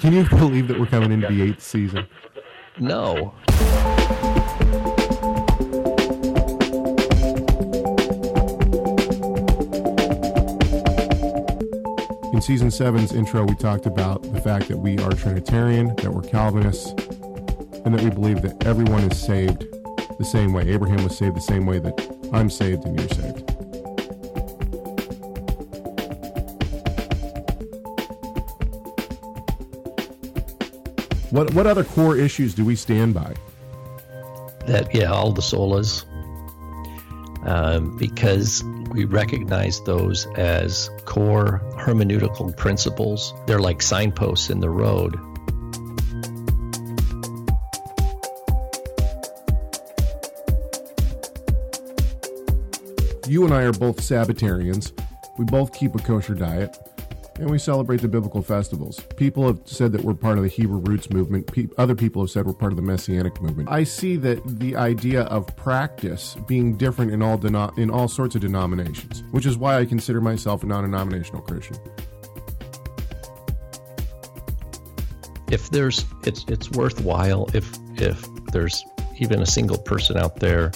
Can you believe that we're coming into the eighth season? No. In season seven's intro, we talked about the fact that we are Trinitarian, that we're Calvinists, and that we believe that everyone is saved the same way. Abraham was saved the same way that I'm saved and you're saved. What what other core issues do we stand by? That yeah, all the solas, um, because we recognize those as core hermeneutical principles. They're like signposts in the road. You and I are both Sabbatarians. We both keep a kosher diet, and we celebrate the biblical festivals. People have said that we're part of the Hebrew roots movement. Pe- other people have said we're part of the Messianic movement. I see that the idea of practice being different in all deno- in all sorts of denominations, which is why I consider myself a non-denominational Christian. If there's it's it's worthwhile if if there's even a single person out there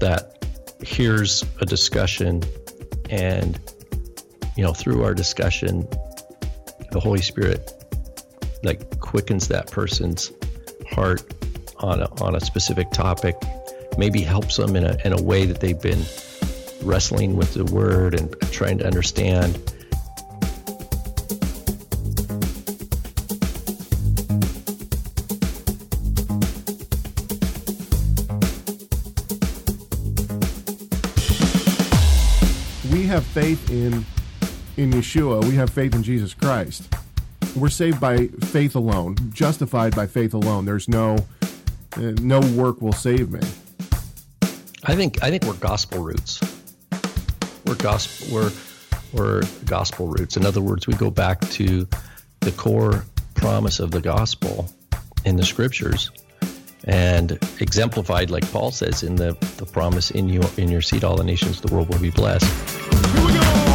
that hears a discussion and you know through our discussion the holy spirit like quickens that person's heart on a, on a specific topic maybe helps them in a, in a way that they've been wrestling with the word and trying to understand. We have faith in in Yeshua. We have faith in Jesus Christ. We're saved by faith alone, justified by faith alone. There's no uh, no work will save me. I think I think we're gospel roots. We're gospel we're we're gospel roots. In other words, we go back to the core promise of the gospel in the scriptures and exemplified like Paul says in the, the promise in your in your seed all the nations of the world will be blessed.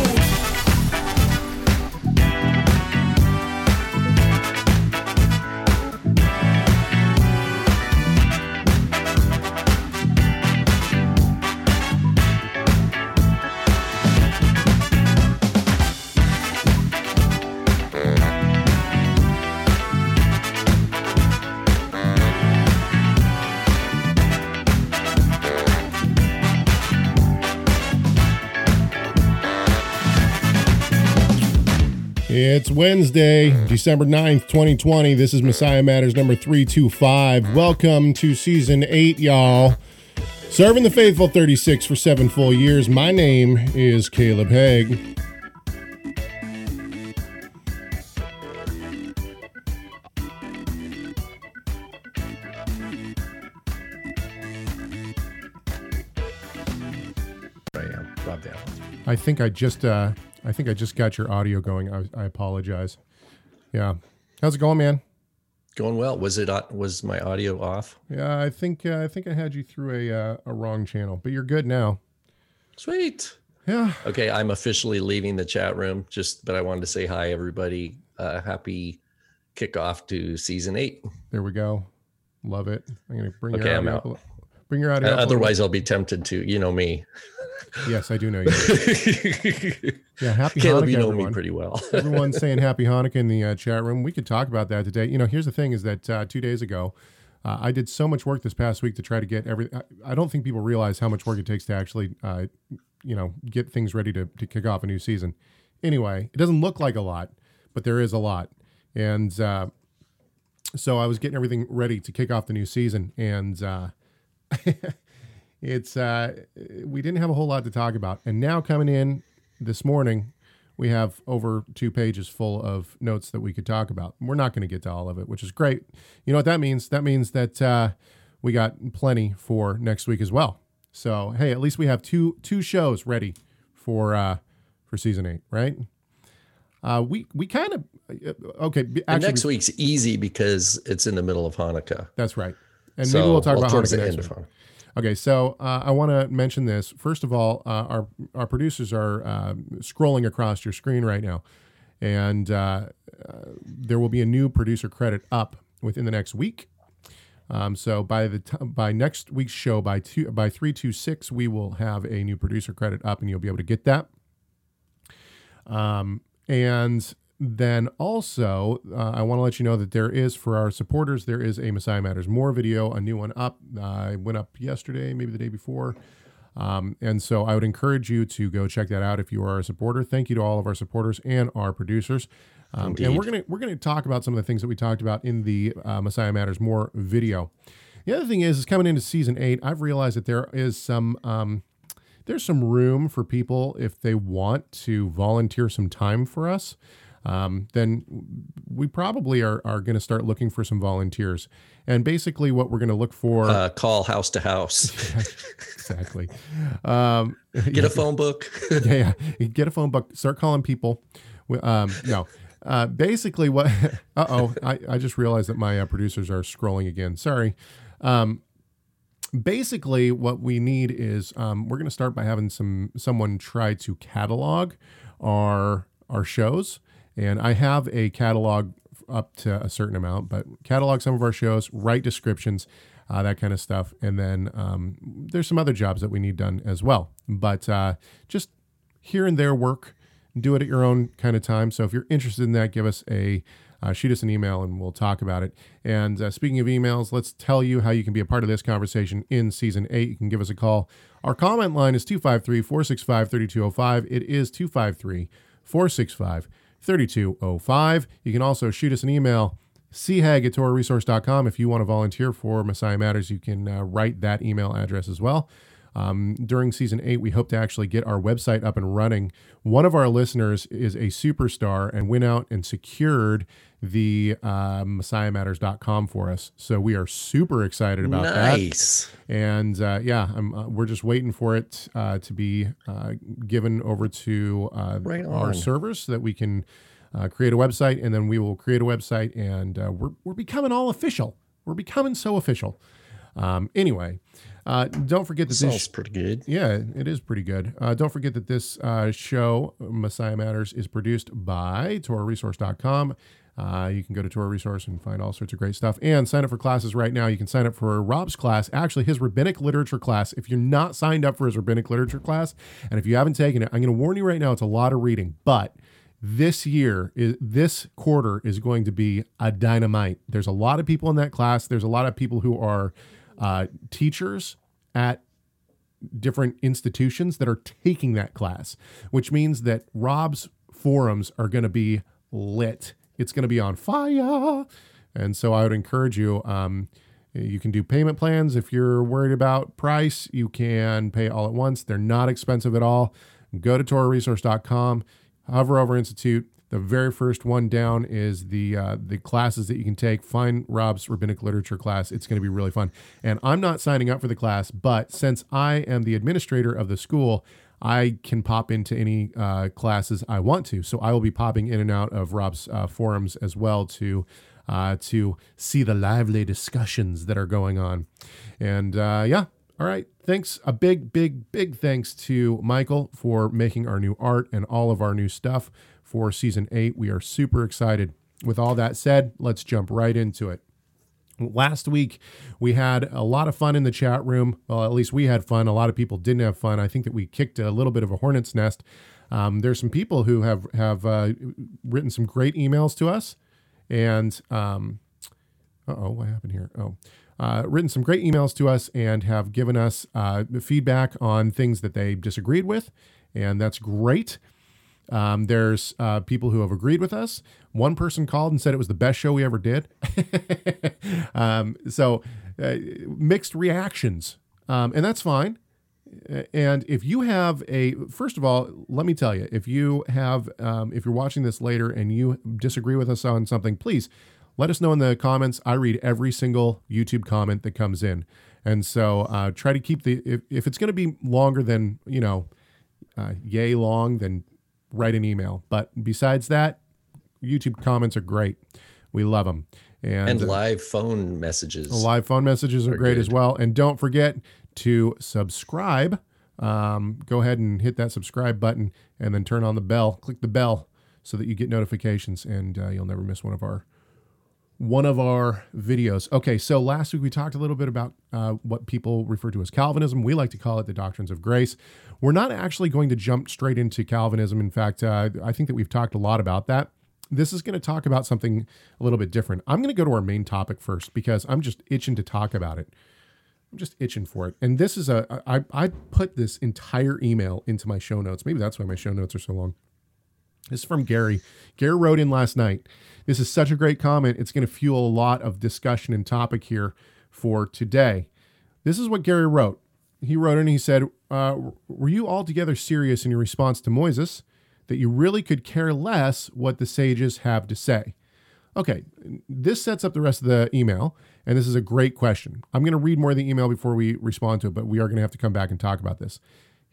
Wednesday, December 9th, 2020. This is Messiah Matters number 325. Welcome to season 8, y'all. Serving the faithful 36 for 7 full years. My name is Caleb Hegg. I am Rob Down. I think I just uh I think I just got your audio going. I, I apologize. Yeah. How's it going, man? Going well. Was it uh, was my audio off? Yeah, I think uh, I think I had you through a uh, a wrong channel, but you're good now. Sweet. Yeah. Okay, I'm officially leaving the chat room. Just but I wanted to say hi everybody. Uh, happy kickoff to season eight. There we go. Love it. I'm gonna bring Okay, your I'm out. up. Bring your Uh, audio. up otherwise, I'll be tempted to. You know me. yes, I do know you. Yeah, happy Caleb, Hanukkah, you know everyone. me pretty well. Everyone's saying happy Hanukkah in the uh, chat room. We could talk about that today. You know, here's the thing: is that uh, two days ago, uh, I did so much work this past week to try to get every. I, I don't think people realize how much work it takes to actually, uh, you know, get things ready to to kick off a new season. Anyway, it doesn't look like a lot, but there is a lot, and uh, so I was getting everything ready to kick off the new season, and uh, it's uh, we didn't have a whole lot to talk about. And now coming in this morning, we have over two pages full of notes that we could talk about. We're not going to get to all of it, which is great. You know what that means? That means that uh, we got plenty for next week as well. So hey, at least we have two two shows ready for uh, for season eight, right? Uh, we we kind of okay. Actually, next week's easy because it's in the middle of Hanukkah. that's right. And so maybe we'll talk well, about towards Hanukkah the next end of week. Hanukkah. Okay, so uh, I want to mention this. First of all, uh, our our producers are uh, scrolling across your screen right now, and uh, uh, there will be a new producer credit up within the next week. Um, so by the t- by next week's show by two by three two six we will have a new producer credit up and you'll be able to get that. Um, and then also uh, I want to let you know that there is for our supporters there is a Messiah Matters more video a new one up. Uh, went up yesterday maybe the day before. Um, and so I would encourage you to go check that out if you are a supporter. Thank you to all of our supporters and our producers. Um, and we're gonna we're gonna talk about some of the things that we talked about in the uh, Messiah Matters More video. The other thing is, is coming into season eight, I've realized that there is some um, there's some room for people if they want to volunteer some time for us. Um, then we probably are, are going to start looking for some volunteers. And basically, what we're going to look for uh, call house to house. exactly. Um, get a phone book. yeah, yeah, get a phone book. Start calling people. Um, no, uh, basically, what? uh oh, I, I just realized that my uh, producers are scrolling again. Sorry. Um, basically, what we need is um, we're going to start by having some someone try to catalog our our shows, and I have a catalog up to a certain amount, but catalog some of our shows, write descriptions. Uh, that kind of stuff. And then um, there's some other jobs that we need done as well. But uh, just here and there work do it at your own kind of time. So if you're interested in that, give us a uh, shoot us an email and we'll talk about it. And uh, speaking of emails, let's tell you how you can be a part of this conversation in season eight. You can give us a call. Our comment line is 253 465 3205. It is 253 465 3205. You can also shoot us an email. chag at. If you want to volunteer for Messiah Matters, you can uh, write that email address as well. Um, during season eight, we hope to actually get our website up and running. One of our listeners is a superstar and went out and secured the uh, messiahmatters.com for us. So we are super excited about that. nice. that. And uh, yeah, uh, we're just waiting for it uh, to be uh, given over to uh, right our servers so that we can uh, create a website. And then we will create a website and we're, we're becoming all official. We're becoming so official. Um, anyway, uh, don't forget that this sh- pretty good. Yeah, it is pretty good. Uh, don't forget that this uh, show, Messiah Matters, is produced by TorahResource.com. Uh, you can go to Torah Resource and find all sorts of great stuff and sign up for classes right now. You can sign up for Rob's class, actually, his rabbinic literature class. If you're not signed up for his rabbinic literature class, and if you haven't taken it, I'm going to warn you right now, it's a lot of reading, but this year is this quarter is going to be a dynamite. There's a lot of people in that class. There's a lot of people who are uh, teachers at different institutions that are taking that class, which means that Rob's forums are going to be lit. It's going to be on fire. And so I would encourage you. Um, you can do payment plans if you're worried about price. You can pay all at once. They're not expensive at all. Go to torahresource.com, hover over Institute, the very first one down is the uh, the classes that you can take. Find Rob's rabbinic literature class. It's going to be really fun. And I'm not signing up for the class, but since I am the administrator of the school, I can pop into any uh, classes I want to. So I will be popping in and out of Rob's uh, forums as well to uh, to see the lively discussions that are going on. And uh, yeah, all right. Thanks. A big, big, big thanks to Michael for making our new art and all of our new stuff for season eight. We are super excited. With all that said, let's jump right into it. Last week, we had a lot of fun in the chat room. Well, at least we had fun. A lot of people didn't have fun. I think that we kicked a little bit of a hornet's nest. Um, there's some people who have have uh, written some great emails to us, and um, oh, what happened here? Oh, uh, written some great emails to us and have given us uh, feedback on things that they disagreed with, and that's great. Um, there's uh, people who have agreed with us. One person called and said it was the best show we ever did. um, so uh, mixed reactions, um, and that's fine. And if you have a, first of all, let me tell you, if you have, um, if you're watching this later and you disagree with us on something, please let us know in the comments. I read every single YouTube comment that comes in, and so uh, try to keep the. If, if it's going to be longer than you know, uh, yay long, then write an email. But besides that, YouTube comments are great. We love them. And, and uh, live phone messages. Live phone messages are, are great good. as well. And don't forget to subscribe. Um, go ahead and hit that subscribe button and then turn on the bell. Click the bell so that you get notifications and uh, you'll never miss one of our one of our videos. Okay, so last week we talked a little bit about uh, what people refer to as Calvinism. We like to call it the doctrines of grace. We're not actually going to jump straight into Calvinism. In fact, uh, I think that we've talked a lot about that. This is going to talk about something a little bit different. I'm going to go to our main topic first because I'm just itching to talk about it. I'm just itching for it. And this is a I I put this entire email into my show notes. Maybe that's why my show notes are so long. This is from Gary. Gary wrote in last night. This is such a great comment. It's going to fuel a lot of discussion and topic here for today. This is what Gary wrote. He wrote and he said, uh, Were you altogether serious in your response to Moises that you really could care less what the sages have to say? Okay, this sets up the rest of the email, and this is a great question. I'm going to read more of the email before we respond to it, but we are going to have to come back and talk about this.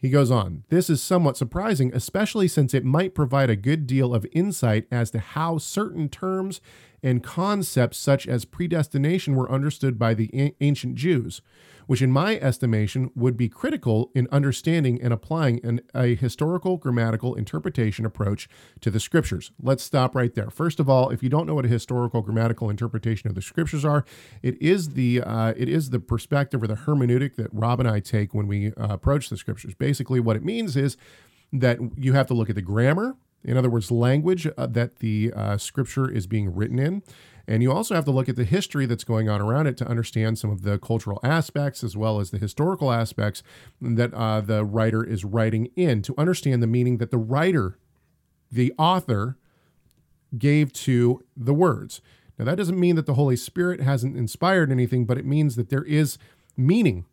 He goes on, This is somewhat surprising, especially since it might provide a good deal of insight as to how certain terms and concepts, such as predestination, were understood by the ancient Jews which in my estimation would be critical in understanding and applying an, a historical grammatical interpretation approach to the scriptures. Let's stop right there. First of all, if you don't know what a historical grammatical interpretation of the scriptures are, it is the uh, it is the perspective or the hermeneutic that Rob and I take when we uh, approach the scriptures. Basically, what it means is that you have to look at the grammar, in other words, language uh, that the uh, scripture is being written in. And you also have to look at the history that's going on around it to understand some of the cultural aspects as well as the historical aspects that uh, the writer is writing in to understand the meaning that the writer, the author, gave to the words. Now, that doesn't mean that the Holy Spirit hasn't inspired anything, but it means that there is meaning.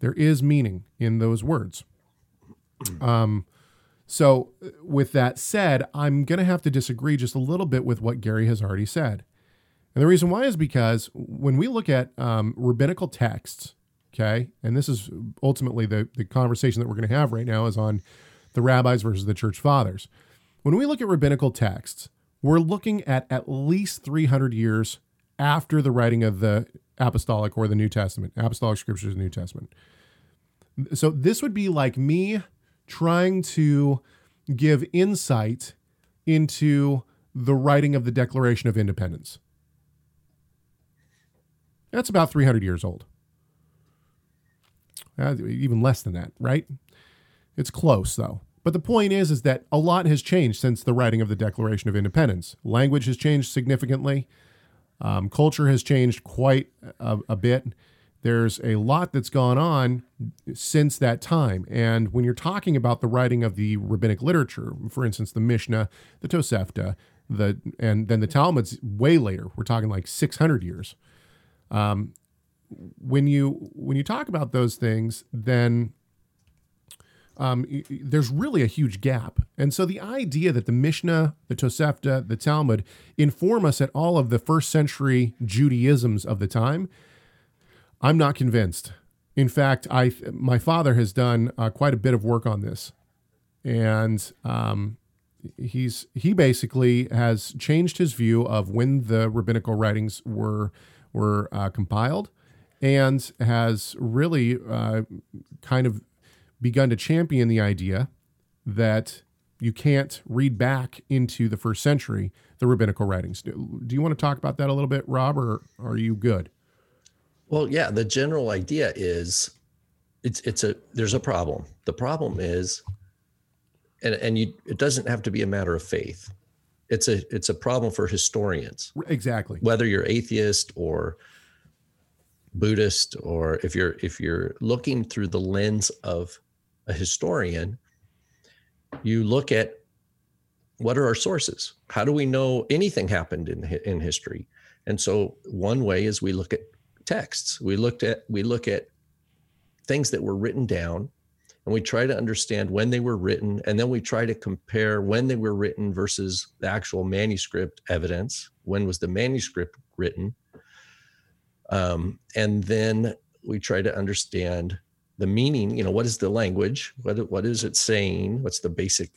There is meaning in those words. Um, so, with that said, I'm going to have to disagree just a little bit with what Gary has already said. And the reason why is because when we look at um, rabbinical texts, okay, and this is ultimately the, the conversation that we're going to have right now is on the rabbis versus the church fathers. When we look at rabbinical texts, we're looking at at least 300 years after the writing of the apostolic or the New Testament, apostolic scriptures, New Testament. So this would be like me trying to give insight into the writing of the Declaration of Independence. That's about 300 years old. Uh, even less than that, right? It's close though. But the point is is that a lot has changed since the writing of the Declaration of Independence. Language has changed significantly. Um, culture has changed quite a, a bit. There's a lot that's gone on since that time. And when you're talking about the writing of the rabbinic literature, for instance, the Mishnah, the Tosefta, the and then the Talmud's way later. We're talking like 600 years. Um, when you when you talk about those things, then um, there's really a huge gap. And so the idea that the Mishnah, the Tosefta, the Talmud inform us at all of the first century Judaisms of the time, I'm not convinced. In fact, I my father has done uh, quite a bit of work on this, and um, he's he basically has changed his view of when the rabbinical writings were were uh, compiled and has really uh, kind of begun to champion the idea that you can't read back into the first century the rabbinical writings. Do, you want to talk about that a little bit, Rob, or are you good? Well, yeah, the general idea is it's it's a there's a problem. The problem is and and you it doesn't have to be a matter of faith it's a it's a problem for historians. Exactly. Whether you're atheist or buddhist or if you're if you're looking through the lens of a historian you look at what are our sources? How do we know anything happened in in history? And so one way is we look at texts. We looked at we look at things that were written down and we try to understand when they were written and then we try to compare when they were written versus the actual manuscript evidence. When was the manuscript written? Um, and then we try to understand the meaning you know what is the language? What, what is it saying? What's the basic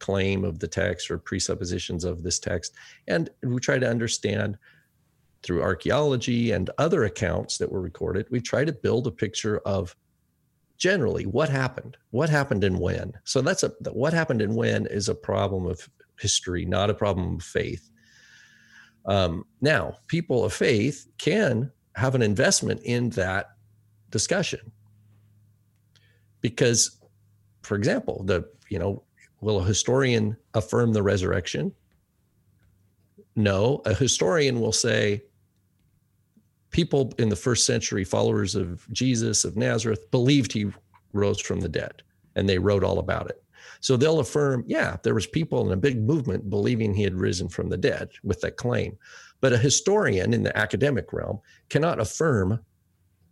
claim of the text or presuppositions of this text? And we try to understand through archaeology and other accounts that were recorded, we try to build a picture of generally what happened, what happened and when. So that's a what happened and when is a problem of history, not a problem of faith. Um, now, people of faith can have an investment in that discussion because, for example, the you know, will a historian affirm the resurrection? No, a historian will say people in the first century, followers of Jesus of Nazareth, believed he rose from the dead, and they wrote all about it. So they'll affirm, yeah, there was people in a big movement believing he had risen from the dead with that claim. But a historian in the academic realm cannot affirm,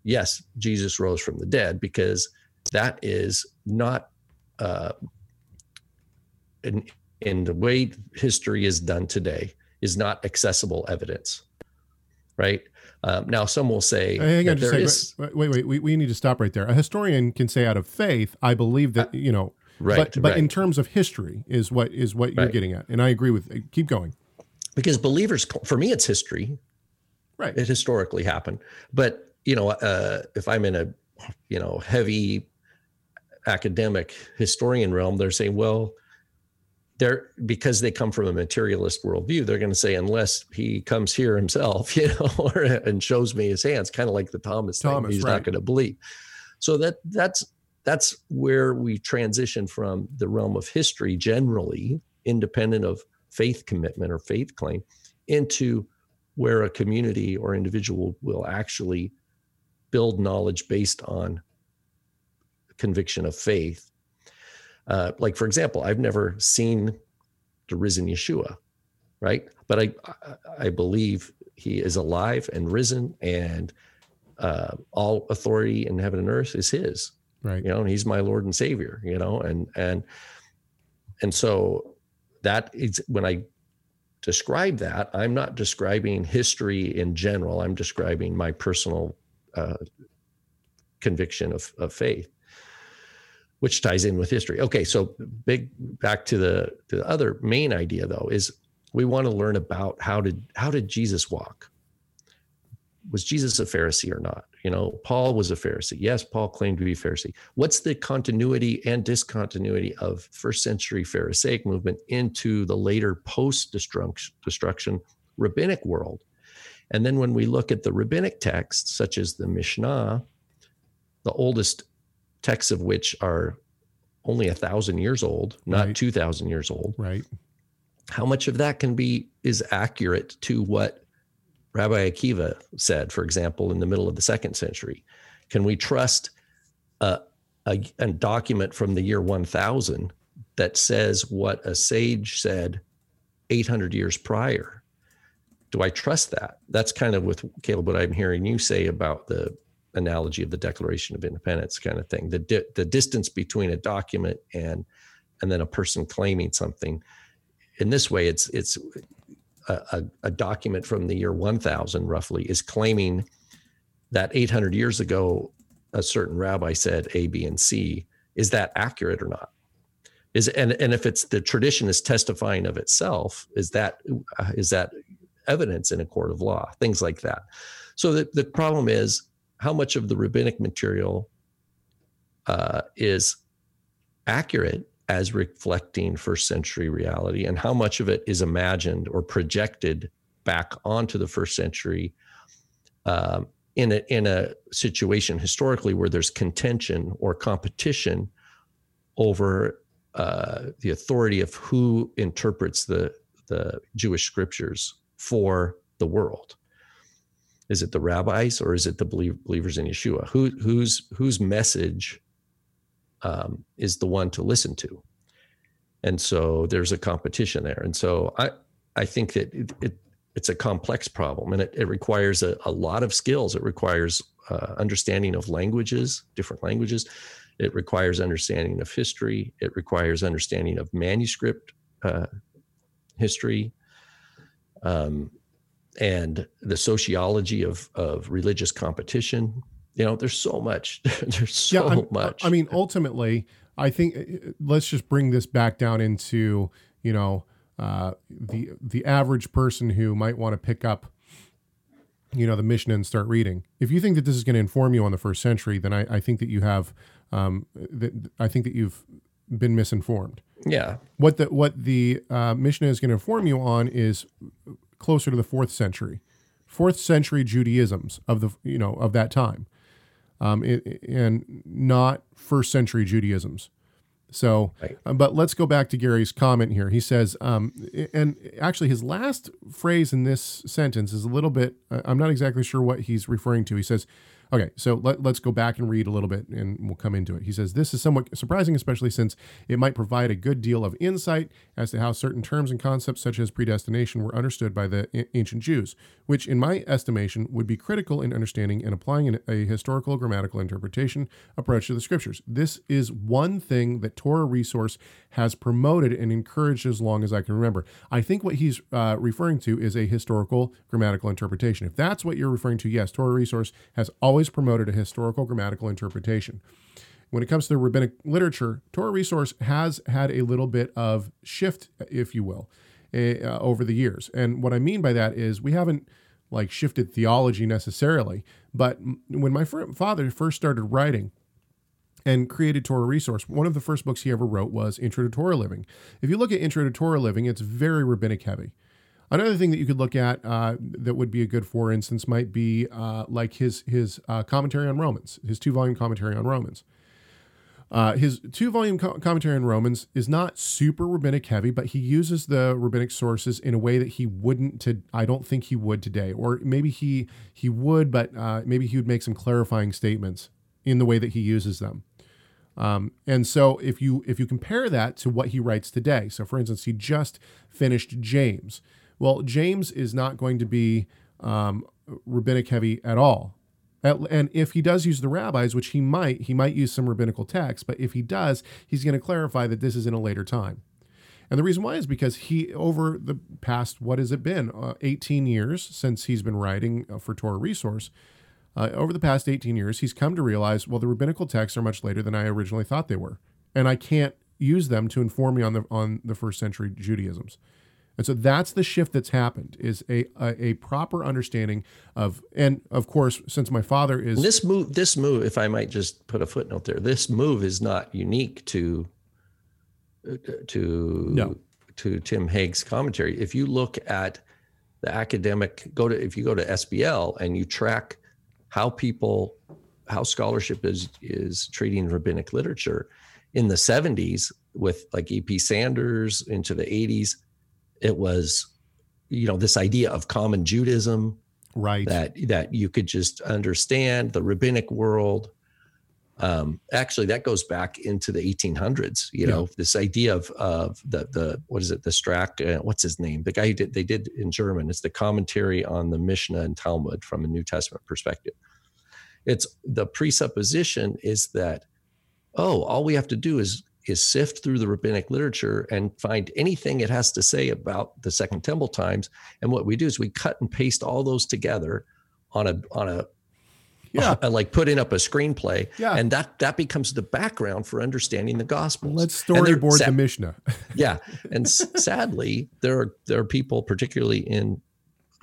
yes, Jesus rose from the dead, because that is not uh, in, in the way history is done today is not accessible evidence, right? Um, now, some will say there is, wait, wait, wait, we, we need to stop right there. A historian can say out of faith, I believe that, you know, right, but, but right. in terms of history is what is what you're right. getting at. And I agree with, keep going. Because believers, for me, it's history. Right. It historically happened. But, you know, uh, if I'm in a, you know, heavy academic historian realm, they're saying, well, they're because they come from a materialist worldview they're going to say unless he comes here himself you know or, and shows me his hands kind of like the thomas, thomas thing he's right. not going to believe so that that's that's where we transition from the realm of history generally independent of faith commitment or faith claim into where a community or individual will actually build knowledge based on conviction of faith uh, like for example, I've never seen the risen Yeshua, right? But I I believe he is alive and risen, and uh, all authority in heaven and earth is his. Right. You know, and he's my Lord and Savior. You know, and and and so that is when I describe that, I'm not describing history in general. I'm describing my personal uh, conviction of, of faith which ties in with history. Okay, so big back to the the other main idea though is we want to learn about how did how did Jesus walk? Was Jesus a Pharisee or not? You know, Paul was a Pharisee. Yes, Paul claimed to be a Pharisee. What's the continuity and discontinuity of first century Pharisaic movement into the later post destruction rabbinic world? And then when we look at the rabbinic texts, such as the Mishnah, the oldest texts of which are only a thousand years old, not right. 2000 years old. Right. How much of that can be is accurate to what Rabbi Akiva said, for example, in the middle of the second century? Can we trust a, a, a document from the year 1000 that says what a sage said 800 years prior? Do I trust that? That's kind of with Caleb, what I'm hearing you say about the analogy of the Declaration of Independence kind of thing. The di- the distance between a document and and then a person claiming something. In this way, it's it's a, a, a document from the year 1000 roughly is claiming that 800 years ago a certain rabbi said A, B, and C. Is that accurate or not? Is and and if it's the tradition is testifying of itself, is that is that evidence in a court of law? Things like that. So the, the problem is how much of the rabbinic material uh, is accurate as reflecting first century reality and how much of it is imagined or projected back onto the first century um, in a in a situation historically where there's contention or competition over uh, the authority of who interprets the the Jewish scriptures for the world. Is it the rabbis or is it the believers in Yeshua? Who, whose whose message um, is the one to listen to? And so there's a competition there. And so I I think that it, it it's a complex problem and it, it requires a, a lot of skills. It requires uh, understanding of languages, different languages. It requires understanding of history. It requires understanding of manuscript uh, history. Um, and the sociology of of religious competition. You know, there's so much. there's so yeah, much. I mean, ultimately, I think uh, let's just bring this back down into you know uh, the the average person who might want to pick up you know, the Mishnah and start reading. If you think that this is going to inform you on the first century, then I, I think that you have, um, that I think that you've been misinformed. Yeah. What the what the uh, Mishnah is going to inform you on is closer to the fourth century, fourth century Judaisms of the you know of that time, um, it, and not first century Judaisms. So, right. um, but let's go back to Gary's comment here. He says, um, and actually, his last phrase in this sentence is a little bit, uh, I'm not exactly sure what he's referring to. He says, Okay, so let, us go back and read a little bit and we'll come into it. He says, This is somewhat surprising, especially since it might provide a good deal of insight as to how certain terms and concepts, such as predestination, were understood by the ancient Jews, which, in my estimation, would be critical in understanding and applying an, a historical grammatical interpretation approach to the scriptures. This is one thing that Torah Resource has promoted and encouraged as long as I can remember. I think what he's uh, referring to is a historical grammatical interpretation. If that's what you're referring to, yes, Torah Resource has always always promoted a historical grammatical interpretation. When it comes to the rabbinic literature, Torah Resource has had a little bit of shift, if you will, uh, over the years. And what I mean by that is we haven't like shifted theology necessarily, but when my father first started writing, and created Torah Resource. One of the first books he ever wrote was Intro to Torah Living. If you look at Intro to Torah Living, it's very rabbinic heavy. Another thing that you could look at uh, that would be a good for instance might be uh, like his his uh, commentary on Romans, his two volume commentary on Romans. Uh, his two volume co- commentary on Romans is not super rabbinic heavy, but he uses the rabbinic sources in a way that he wouldn't. To I don't think he would today, or maybe he he would, but uh, maybe he would make some clarifying statements in the way that he uses them. Um, and so if you if you compare that to what he writes today, so for instance, he just finished James. Well, James is not going to be um, rabbinic heavy at all. And if he does use the rabbis, which he might, he might use some rabbinical text, but if he does, he's going to clarify that this is in a later time. And the reason why is because he, over the past, what has it been, uh, 18 years since he's been writing uh, for Torah Resource, uh, over the past 18 years, he's come to realize, well, the rabbinical texts are much later than I originally thought they were. And I can't use them to inform me on the, on the first century Judaisms. And so that's the shift that's happened is a, a, a proper understanding of and of course since my father is this move this move if I might just put a footnote there this move is not unique to uh, to no. to Tim Hegg's commentary if you look at the academic go to if you go to SBL and you track how people how scholarship is is treating rabbinic literature in the 70s with like EP Sanders into the 80s it was you know this idea of common judaism right. that that you could just understand the rabbinic world. Um actually that goes back into the 1800s you know this idea of of the the what is it the strack uh, what's his name? The guy who did they did in german it's the commentary on the mishnah and talmud from a new testament perspective. It's the presupposition is that oh all we have to do is is sift through the rabbinic literature and find anything it has to say about the Second Temple times. And what we do is we cut and paste all those together on a on a yeah, uh, like putting up a screenplay, yeah, and that that becomes the background for understanding the gospel. Let's storyboard sad, the Mishnah. yeah, and sadly, there are there are people, particularly in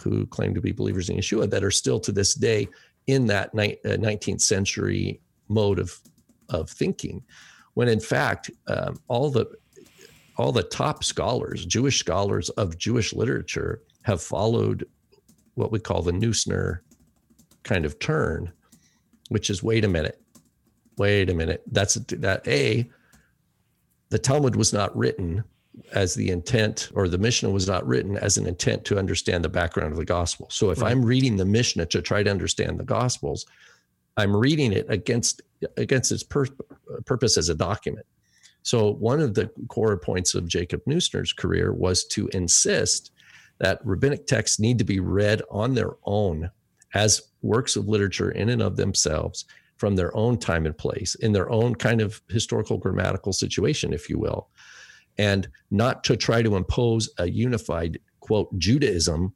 who claim to be believers in Yeshua, that are still to this day in that ni- uh, 19th century mode of of thinking when in fact um, all the all the top scholars, Jewish scholars of Jewish literature, have followed what we call the Neusner kind of turn, which is wait a minute, wait a minute. That's that a the Talmud was not written as the intent, or the Mishnah was not written as an intent to understand the background of the gospel. So if right. I'm reading the Mishnah to try to understand the gospels, I'm reading it against against its pur- purpose as a document. So one of the core points of Jacob Neusner's career was to insist that rabbinic texts need to be read on their own as works of literature in and of themselves from their own time and place in their own kind of historical grammatical situation if you will and not to try to impose a unified quote judaism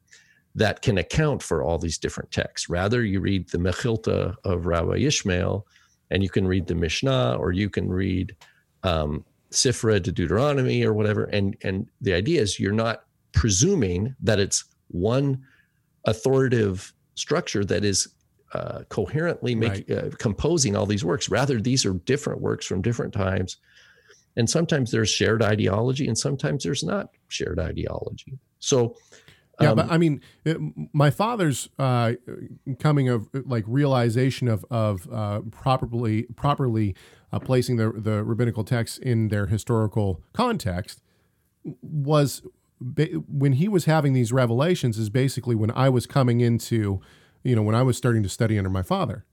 that can account for all these different texts. Rather, you read the Mechilta of Rabbi Ishmael, and you can read the Mishnah, or you can read um, Sifra to Deuteronomy, or whatever. And and the idea is you're not presuming that it's one authoritative structure that is uh, coherently make, right. uh, composing all these works. Rather, these are different works from different times. And sometimes there's shared ideology, and sometimes there's not shared ideology. So, yeah, um, but I mean, it, my father's uh, coming of like realization of of uh, properly properly uh, placing the the rabbinical texts in their historical context was when he was having these revelations is basically when I was coming into, you know, when I was starting to study under my father.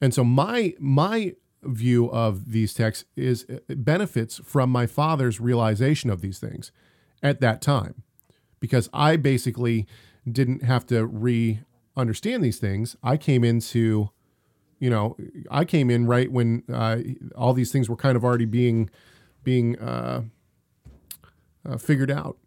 And so my my view of these texts is benefits from my father's realization of these things at that time because I basically didn't have to re understand these things. I came into, you know, I came in right when uh, all these things were kind of already being being uh, uh, figured out.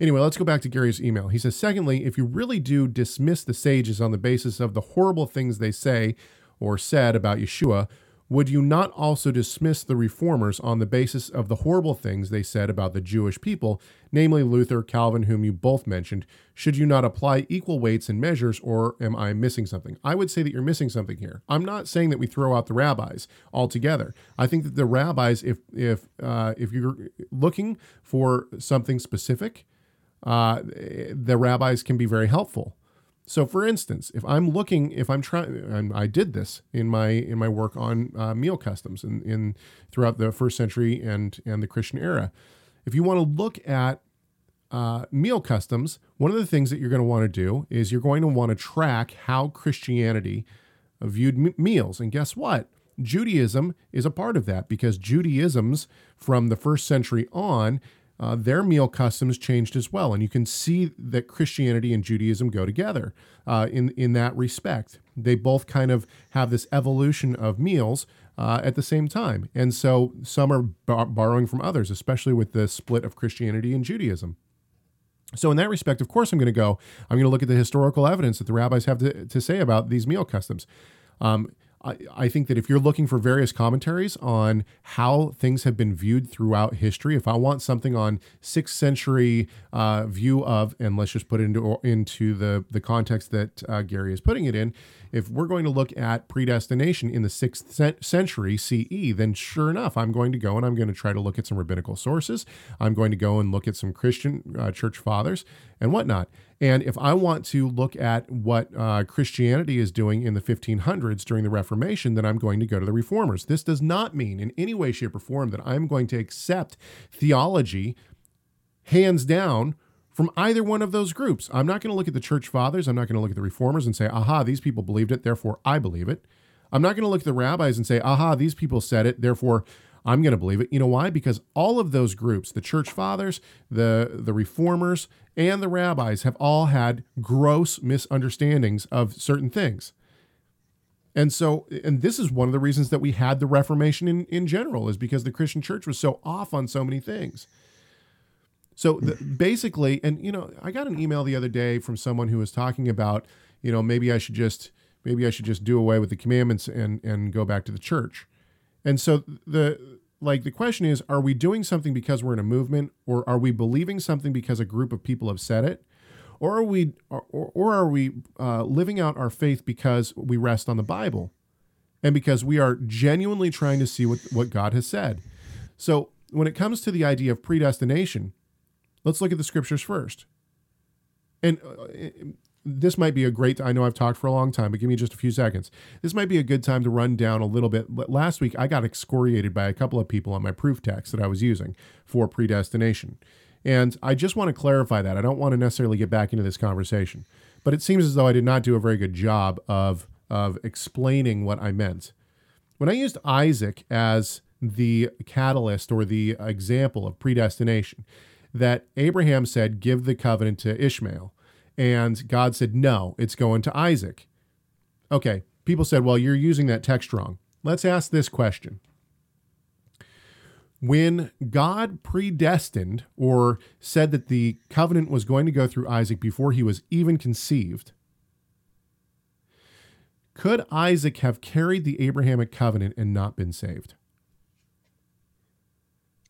Anyway, let's go back to Gary's email. He says, secondly, if you really do dismiss the sages on the basis of the horrible things they say or said about Yeshua, would you not also dismiss the reformers on the basis of the horrible things they said about the Jewish people, namely Luther, Calvin, whom you both mentioned? Should you not apply equal weights and measures, or am I missing something? I would say that you're missing something here. I'm not saying that we throw out the rabbis altogether. I think that the rabbis, if if uh, if you're looking for something specific, uh, the rabbis can be very helpful. So, for instance, if I'm looking, if I'm trying, and I did this in my in my work on uh, meal customs in, in throughout the first century and and the Christian era, if you want to look at uh, meal customs, one of the things that you're going to want to do is you're going to want to track how Christianity viewed m- meals. And guess what? Judaism is a part of that because Judaism's from the first century on uh, their meal customs changed as well. And you can see that Christianity and Judaism go together uh, in, in that respect. They both kind of have this evolution of meals uh, at the same time. And so some are bar- borrowing from others, especially with the split of Christianity and Judaism. So, in that respect, of course, I'm going to go, I'm going to look at the historical evidence that the rabbis have to, to say about these meal customs. Um, I, I think that if you're looking for various commentaries on how things have been viewed throughout history, if I want something on sixth century uh, view of, and let's just put it into into the the context that uh, Gary is putting it in, if we're going to look at predestination in the sixth century CE, then sure enough, I'm going to go and I'm going to try to look at some rabbinical sources. I'm going to go and look at some Christian uh, church fathers and whatnot. And if I want to look at what uh, Christianity is doing in the 1500s during the Reformation, then I'm going to go to the Reformers. This does not mean in any way, shape, or form that I'm going to accept theology hands down from either one of those groups. I'm not going to look at the church fathers. I'm not going to look at the reformers and say, aha, these people believed it, therefore I believe it. I'm not going to look at the rabbis and say, aha, these people said it, therefore I'm going to believe it. You know why? Because all of those groups, the church fathers, the the reformers, and the rabbis have all had gross misunderstandings of certain things. And so, and this is one of the reasons that we had the Reformation in, in general, is because the Christian church was so off on so many things. So the, basically, and you know, I got an email the other day from someone who was talking about, you know, maybe I should just maybe I should just do away with the commandments and and go back to the church. And so the like the question is are we doing something because we're in a movement or are we believing something because a group of people have said it or are we or, or are we uh, living out our faith because we rest on the bible and because we are genuinely trying to see what, what god has said so when it comes to the idea of predestination let's look at the scriptures first. And uh, this might be a great i know i've talked for a long time but give me just a few seconds. This might be a good time to run down a little bit. Last week i got excoriated by a couple of people on my proof text that i was using for predestination. And i just want to clarify that. I don't want to necessarily get back into this conversation. But it seems as though i did not do a very good job of of explaining what i meant. When i used isaac as the catalyst or the example of predestination that abraham said give the covenant to ishmael and God said, no, it's going to Isaac. Okay, people said, well, you're using that text wrong. Let's ask this question. When God predestined or said that the covenant was going to go through Isaac before he was even conceived, could Isaac have carried the Abrahamic covenant and not been saved?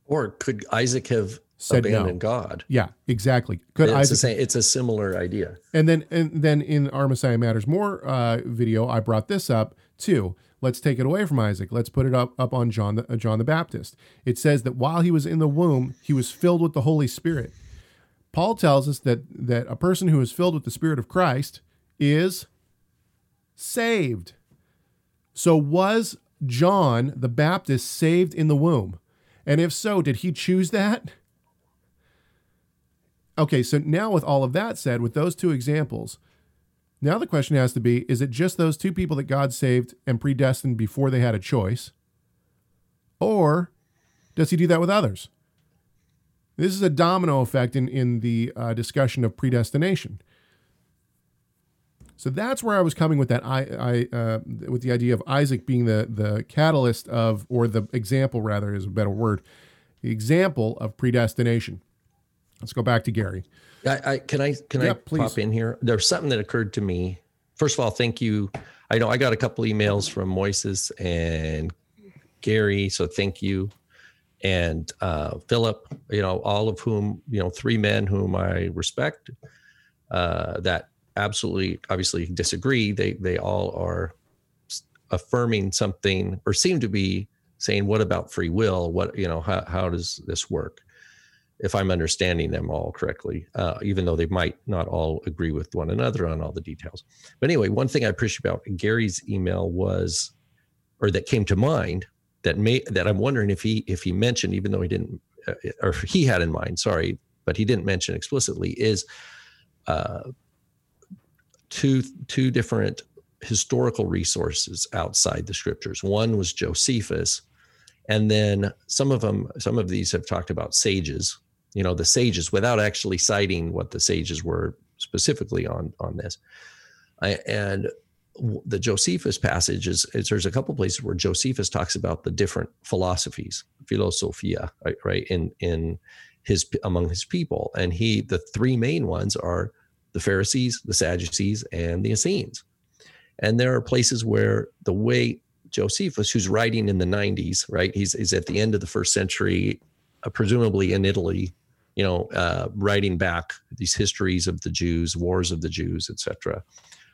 Or could Isaac have said abandon no. God. Yeah, exactly. Could It's, Isaac the same, it's a similar idea. And then and then in our Messiah Matters More uh, video, I brought this up too. Let's take it away from Isaac. Let's put it up up on John the, uh, John the Baptist. It says that while he was in the womb, he was filled with the Holy Spirit. Paul tells us that that a person who is filled with the Spirit of Christ is saved. So was John the Baptist saved in the womb? And if so, did he choose that? Okay, so now with all of that said, with those two examples, now the question has to be is it just those two people that God saved and predestined before they had a choice? Or does he do that with others? This is a domino effect in, in the uh, discussion of predestination. So that's where I was coming with that. I, I uh, with the idea of Isaac being the the catalyst of, or the example rather is a better word, the example of predestination. Let's go back to Gary. I, I can I can Yeah, I please. pop in here? There's something that occurred to me. First of all, thank you. I know I got a couple emails from Moises and Gary, so thank you. And uh, Philip, you know, all of whom, you know, three men whom I respect, uh, that absolutely, obviously disagree. They they all are affirming something or seem to be saying, "What about free will? What you know? How how does this work?" If I'm understanding them all correctly, uh, even though they might not all agree with one another on all the details. But anyway, one thing I appreciate about Gary's email was, or that came to mind, that may that I'm wondering if he if he mentioned, even though he didn't, uh, or he had in mind, sorry, but he didn't mention explicitly, is uh, two two different historical resources outside the scriptures. One was Josephus, and then some of them, some of these have talked about sages. You know, the sages, without actually citing what the sages were specifically on on this. I, and the Josephus passage is, is there's a couple places where Josephus talks about the different philosophies, philosophia, right, right in in his among his people, and he the three main ones are the Pharisees, the Sadducees, and the Essenes. And there are places where the way Josephus, who's writing in the 90s, right? He's, he's at the end of the first century, uh, presumably in Italy, you know, uh, writing back these histories of the Jews, wars of the Jews, etc.,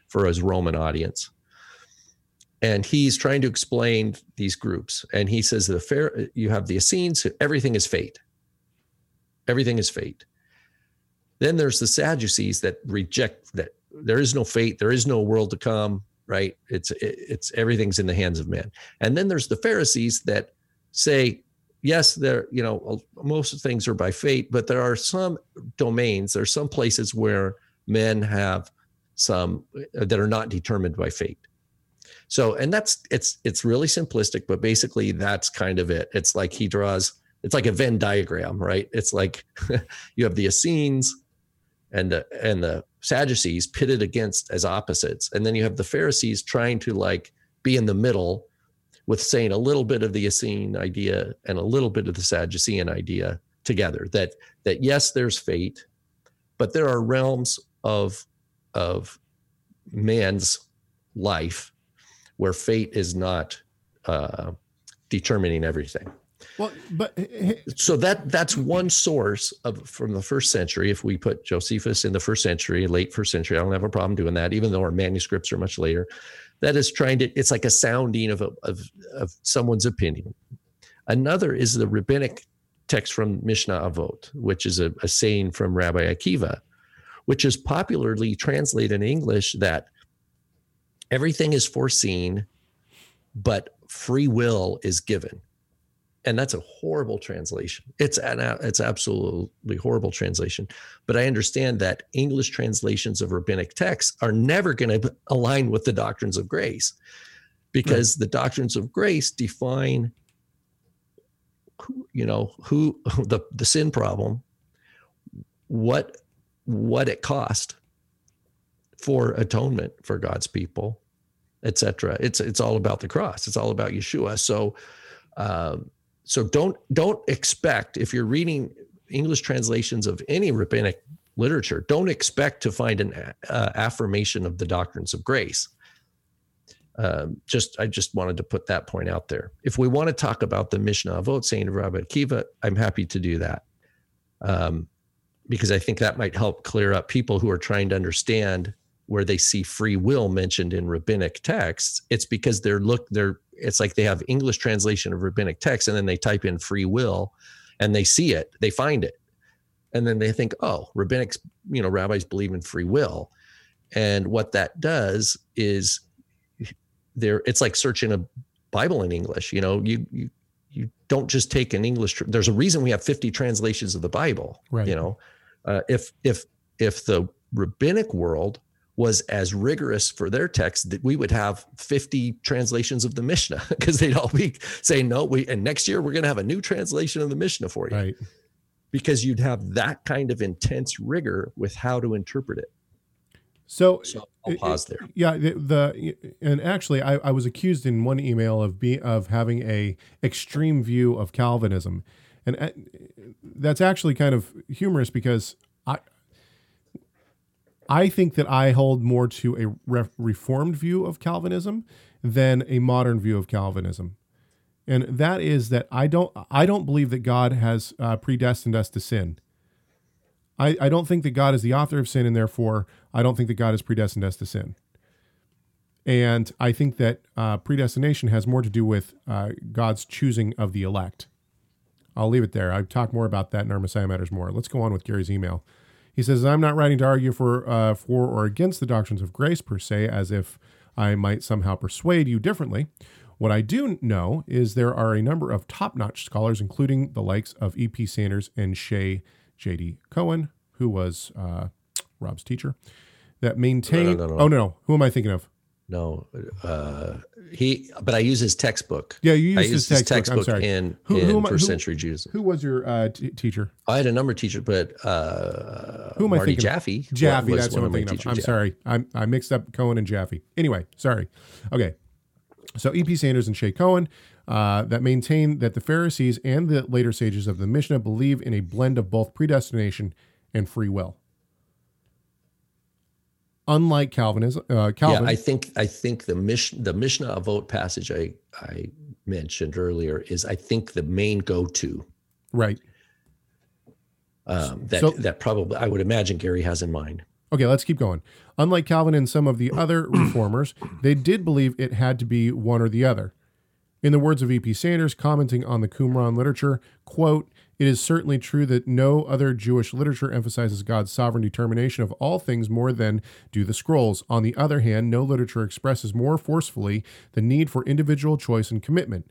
for his Roman audience. And he's trying to explain these groups. And he says the fair, you have the Essenes, everything is fate. Everything is fate. Then there's the Sadducees that reject that there is no fate, there is no world to come, right? It's it's everything's in the hands of men. And then there's the Pharisees that say, yes, there you know most things are by fate, but there are some domains, there are some places where men have some uh, that are not determined by fate. So, and that's it's it's really simplistic, but basically that's kind of it. It's like he draws. It's like a Venn diagram, right? It's like you have the Essenes and the and the Sadducees pitted against as opposites, and then you have the Pharisees trying to like be in the middle with saying a little bit of the Essene idea and a little bit of the Sadducean idea together. That that yes, there's fate, but there are realms of of man's life where fate is not uh, determining everything. Well, but So that that's one source of from the first century. If we put Josephus in the first century, late first century, I don't have a problem doing that, even though our manuscripts are much later. That is trying to. It's like a sounding of a, of of someone's opinion. Another is the rabbinic text from Mishnah Avot, which is a, a saying from Rabbi Akiva, which is popularly translated in English that everything is foreseen, but free will is given. And that's a horrible translation. It's an it's absolutely horrible translation. But I understand that English translations of rabbinic texts are never going to align with the doctrines of grace, because the doctrines of grace define who, you know who the the sin problem what what it cost for atonement for god's people etc it's it's all about the cross it's all about yeshua so um, so don't don't expect if you're reading english translations of any rabbinic literature don't expect to find an uh, affirmation of the doctrines of grace um, just I just wanted to put that point out there. If we want to talk about the Mishnah Avot saying Rabbi Akiva, I'm happy to do that. um, because I think that might help clear up people who are trying to understand where they see free will mentioned in rabbinic texts. It's because they're look they're it's like they have English translation of rabbinic text and then they type in free will and they see it, they find it. And then they think, oh, rabbinics, you know, rabbis believe in free will. And what that does is there it's like searching a Bible in English. You know, you you you don't just take an English. There's a reason we have 50 translations of the Bible. Right. You know, uh, if if if the rabbinic world was as rigorous for their text that we would have 50 translations of the Mishnah because they'd all be saying no we and next year we're going to have a new translation of the Mishnah for you Right. because you'd have that kind of intense rigor with how to interpret it. So, So I'll pause there. yeah, the, the and actually, I, I was accused in one email of be of having a extreme view of Calvinism, and uh, that's actually kind of humorous because I think that I hold more to a re- reformed view of Calvinism than a modern view of Calvinism, and that is that I don't I don't believe that God has uh, predestined us to sin. I, I don't think that God is the author of sin, and therefore I don't think that God has predestined us to sin. And I think that uh, predestination has more to do with uh, God's choosing of the elect. I'll leave it there. I talk more about that in our Messiah Matters more. Let's go on with Gary's email. He says, "I'm not writing to argue for uh, for or against the doctrines of grace per se, as if I might somehow persuade you differently. What I do know is there are a number of top-notch scholars, including the likes of E.P. Sanders and Shaye J.D. Cohen, who was uh, Rob's teacher, that maintain. no, no. Oh no, no, who am I thinking of? No, uh, he. But I use his textbook. Yeah, you I use his textbook. In Who- in who am I- first who- century Judaism. Who was your uh, t- teacher? I had a number of teachers, but uh, Who am I Marty thinking? Jaffee. Jaffee, was that's one what I'm of my teachers, I'm sorry. I'm, I mixed up Cohen and Jaffee. Anyway, sorry. Okay. So E.P. Sanders and Shaye Cohen uh, that maintain that the Pharisees and the later sages of the Mishnah believe in a blend of both predestination and free will. Unlike Calvinism, uh, Calvin, Yeah, I think I think the Mish, the Mishnah Avot passage I I mentioned earlier is I think the main go to right. um, that So- that probably I would imagine Gary has in mind. Okay, let's keep going. Unlike Calvin and some of the other reformers, they did believe it had to be one or the other. In the words of E.P. Sanders, commenting on the Qumran literature, quote, it is certainly true that no other Jewish literature emphasizes God's sovereign determination of all things more than do the scrolls. On the other hand, no literature expresses more forcefully the need for individual choice and commitment.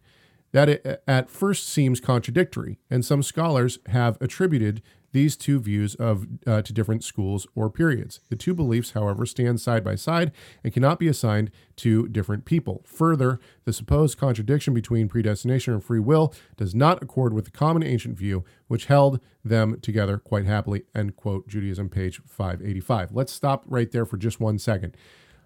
That eh, at first seems contradictory, and some scholars have attributed these two views of uh, to different schools or periods. The two beliefs, however, stand side by side and cannot be assigned to different people. Further, the supposed contradiction between predestination and free will does not accord with the common ancient view, which held them together quite happily. End quote. Judaism, page 585. Let's stop right there for just one second.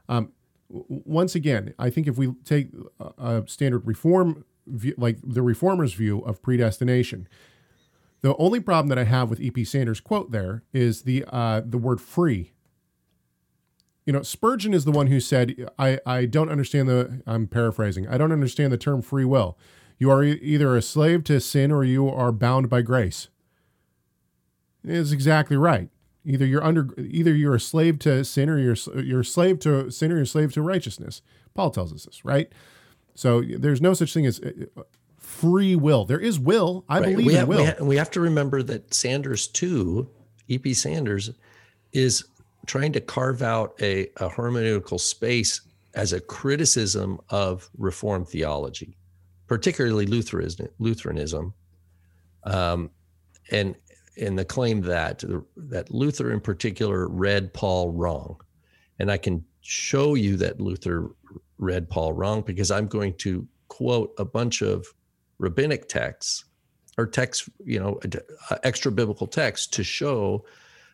Um, once again, I think if we take a standard reform view, like the reformers' view of predestination, the only problem that I have with E.P. Sanders' quote there is the uh, the word free. You know, Spurgeon is the one who said, I, I don't understand the, I'm paraphrasing, I don't understand the term free will. You are e- either a slave to sin or you are bound by grace. Is exactly right. Either you're under, either you're a slave to sin or you're you're a slave to sin or you're a slave to righteousness. Paul tells us this, right? So there's no such thing as uh, free will. There is will. I Right. believe we in have, will. We, ha- we have to remember that Sanders too, E.P. Sanders, is trying to carve out a, a hermeneutical space as a criticism of Reformed theology, particularly Lutheranism, Lutheranism, um, and and the claim that that Luther in particular read Paul wrong, and I can show you that Luther read Paul wrong because I'm going to quote a bunch of rabbinic texts or texts, you know, uh, extra biblical texts to show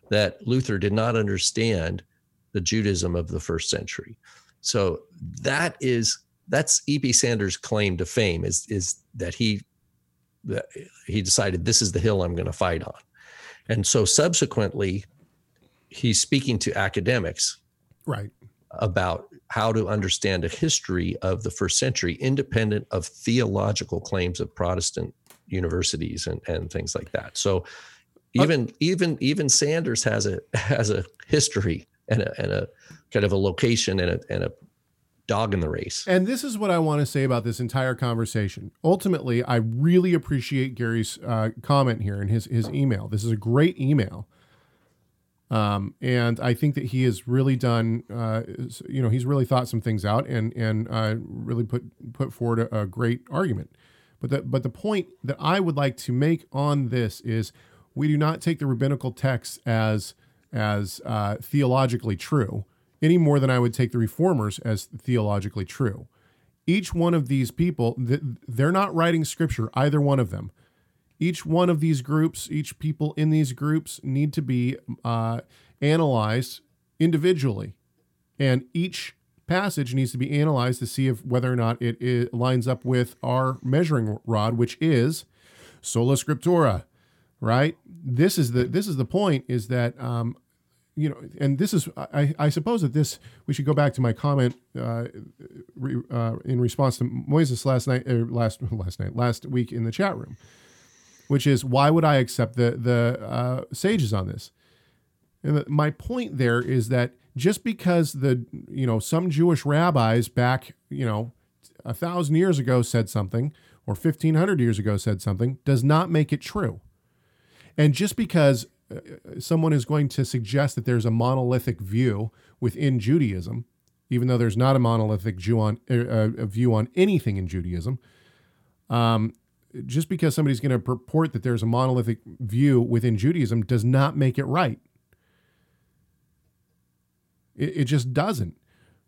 that Luther did not understand the Judaism of the first century. So that is that's E.P. Sanders' claim to fame is is that he that he decided this is the hill I'm going to fight on, and so subsequently he's speaking to academics right. about how to understand a history of the first century independent of theological claims of Protestant universities and, and things like that. So Even even even Sanders has a has a history and a and a kind of a location and a and a dog in the race. And this is what I want to say about this entire conversation. Ultimately, I really appreciate Gary's uh, comment here in his his email. This is a great email. Um, and I think that he has really done, uh, you know, he's really thought some things out and and uh, really put put forward a, a great argument. But the but the point that I would like to make on this is, we do not take the rabbinical texts as as uh, theologically true any more than I would take the reformers as theologically true. Each one of these people, they're not writing scripture, either one of them. Each one of these groups, each people in these groups need to be uh, analyzed individually. And each passage needs to be analyzed to see if whether or not it, it lines up with our measuring rod, which is sola scriptura, right? This is the this is the point is that um, you know, and this is, I, I suppose that this, we should go back to my comment uh, re, uh, in response to Moises last night, or last last night, last week in the chat room, which is why would I accept the the uh, sages on this? And the, my point there is that just because the you know some Jewish rabbis back you know a thousand years ago said something or fifteen hundred years ago said something does not make it true. And just because someone is going to suggest that there's a monolithic view within Judaism, even though there's not a monolithic Jew on, uh, view on anything in Judaism, um, just because somebody's going to purport that there's a monolithic view within Judaism does not make it right. It, it just doesn't.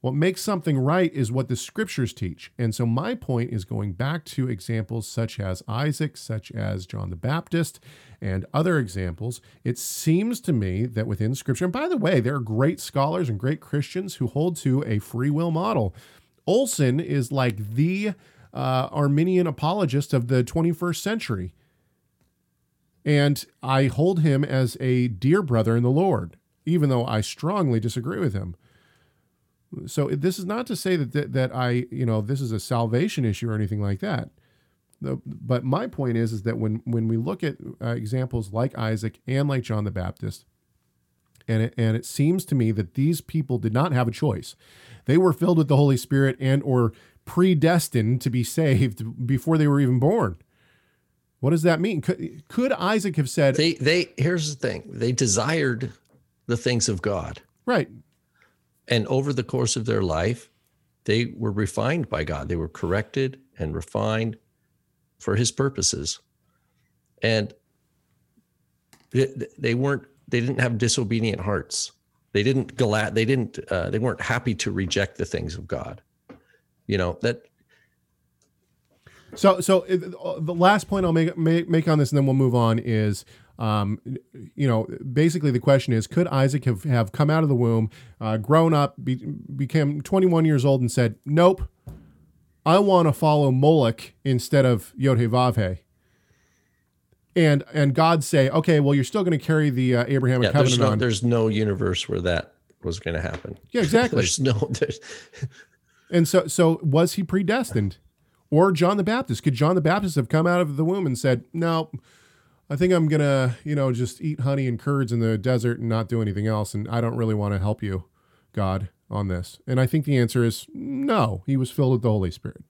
What makes something right is what the scriptures teach. And so my point is going back to examples such as Isaac, such as John the Baptist, and other examples. It seems to me that within scripture, and by the way, there are great scholars and great Christians who hold to a free will model. Olson is like the uh, Arminian apologist of the 21st century. And I hold him as a dear brother in the Lord, even though I strongly disagree with him. So this is not to say that, that that I you know this is a salvation issue or anything like that. The, but my point is is that when when we look at uh, examples like Isaac and like John the Baptist, and it, and it seems to me that these people did not have a choice. They were filled with the Holy Spirit and or predestined to be saved before they were even born. What does that mean? Could, could Isaac have said they they here's the thing. They desired the things of God. Right. And over the course of their life, they were refined by God. They were corrected and refined for his purposes. And they weren't they didn't have disobedient hearts. They didn't glad they didn't uh, they weren't happy to reject the things of God. You know, that so, so uh, the last point I'll make, make make on this, and then we'll move on, is um, you know, basically the question is, could Isaac have, have come out of the womb, uh, grown up, be, became 21 years old, and said, "Nope, I want to follow Moloch instead of Yod-Heh-Vav-Heh." And and God say, "Okay, well, you're still going to carry the uh, Abrahamic yeah, covenant there's no, on." There's no universe where that was going to happen. Yeah, exactly. there's no. There's... and so so was he predestined? Or John the Baptist? Could John the Baptist have come out of the womb and said, "No, I think I'm gonna, you know, just eat honey and curds in the desert and not do anything else. And I don't really want to help you, God, on this. And I think the answer is no. He was filled with the Holy Spirit.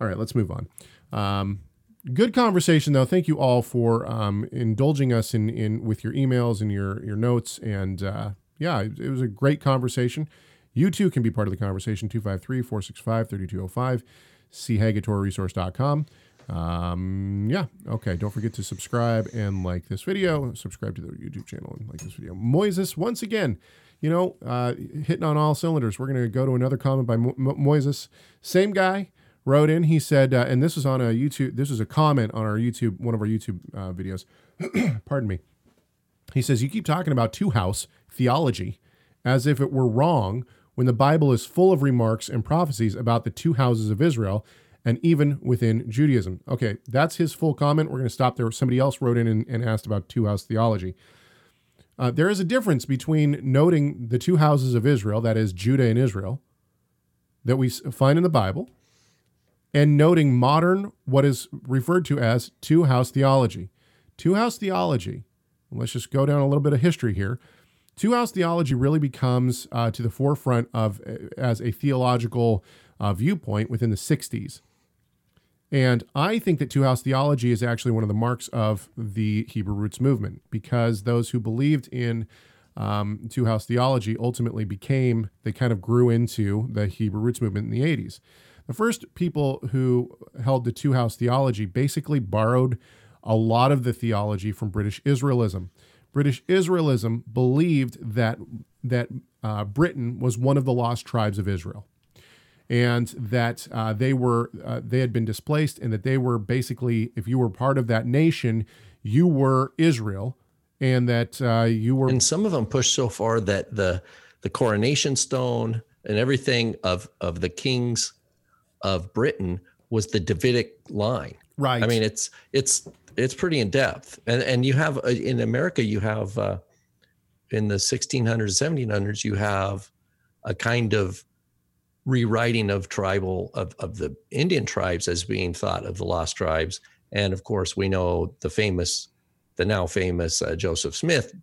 All right, let's move on. Um, good conversation though. Thank you all for um, indulging us in in with your emails and your your notes. And uh, yeah, it, it was a great conversation. You too can be part of the conversation 253 465 3205 chagatorresource.com. Um, yeah. Okay. Don't forget to subscribe and like this video. Subscribe to the YouTube channel and like this video. Moises, once again, you know, uh, hitting on all cylinders. We're going to go to another comment by Mo- Moises. Same guy wrote in. He said, uh, and this is on a YouTube, this is a comment on our YouTube, one of our YouTube uh, videos. Pardon me. He says, You keep talking about two house theology as if it were wrong when the Bible is full of remarks and prophecies about the two houses of Israel and even within Judaism. Okay, that's his full comment. We're going to stop there. Somebody else wrote in and, and asked about two house theology. Uh, there is a difference between noting the two houses of Israel, that is Judah and Israel, that we find in the Bible, and noting modern, what is referred to as two house theology. Two house theology, let's just go down a little bit of history here. Two house theology really becomes uh, to the forefront of as a theological uh, viewpoint within the 60s. And I think that two house theology is actually one of the marks of the Hebrew roots movement because those who believed in um, two house theology ultimately became, they kind of grew into the Hebrew roots movement in the 80s. The first people who held the two house theology basically borrowed a lot of the theology from British Israelism. British Israelism believed that that uh, Britain was one of the lost tribes of Israel, and that uh, they were uh, they had been displaced, and that they were basically, if you were part of that nation, you were Israel, and that uh, you were. And some of them pushed so far that the the coronation stone and everything of of the kings of Britain was the Davidic line. Right. I mean, it's it's it's pretty in depth, and and you have uh, in America you have uh, in the 1600s, 1700s you have a kind of rewriting of tribal of of the Indian tribes as being thought of the lost tribes, and of course we know the famous, the now famous uh, Joseph Smith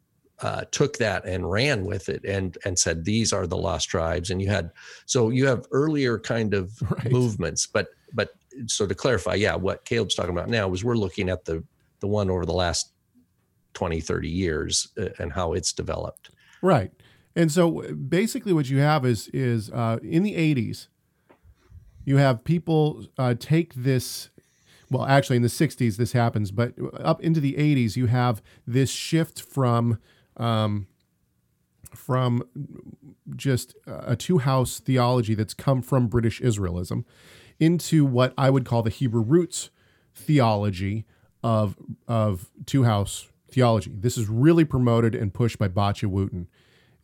uh, took that and ran with it and and said these are the lost tribes. And you had so you have earlier kind of right. movements but but so to clarify yeah what caleb's talking about now is we're looking at the the one over the last 20 30 years uh, and how it's developed. Right. And so basically what you have is is uh, in the 80s you have people uh, take this well actually in the 60s this happens but up into the 80s you have this shift from um, from just a two house theology that's come from British Israelism into what I would call the Hebrew roots theology of, of two house theology. This is really promoted and pushed by Batya Wootten.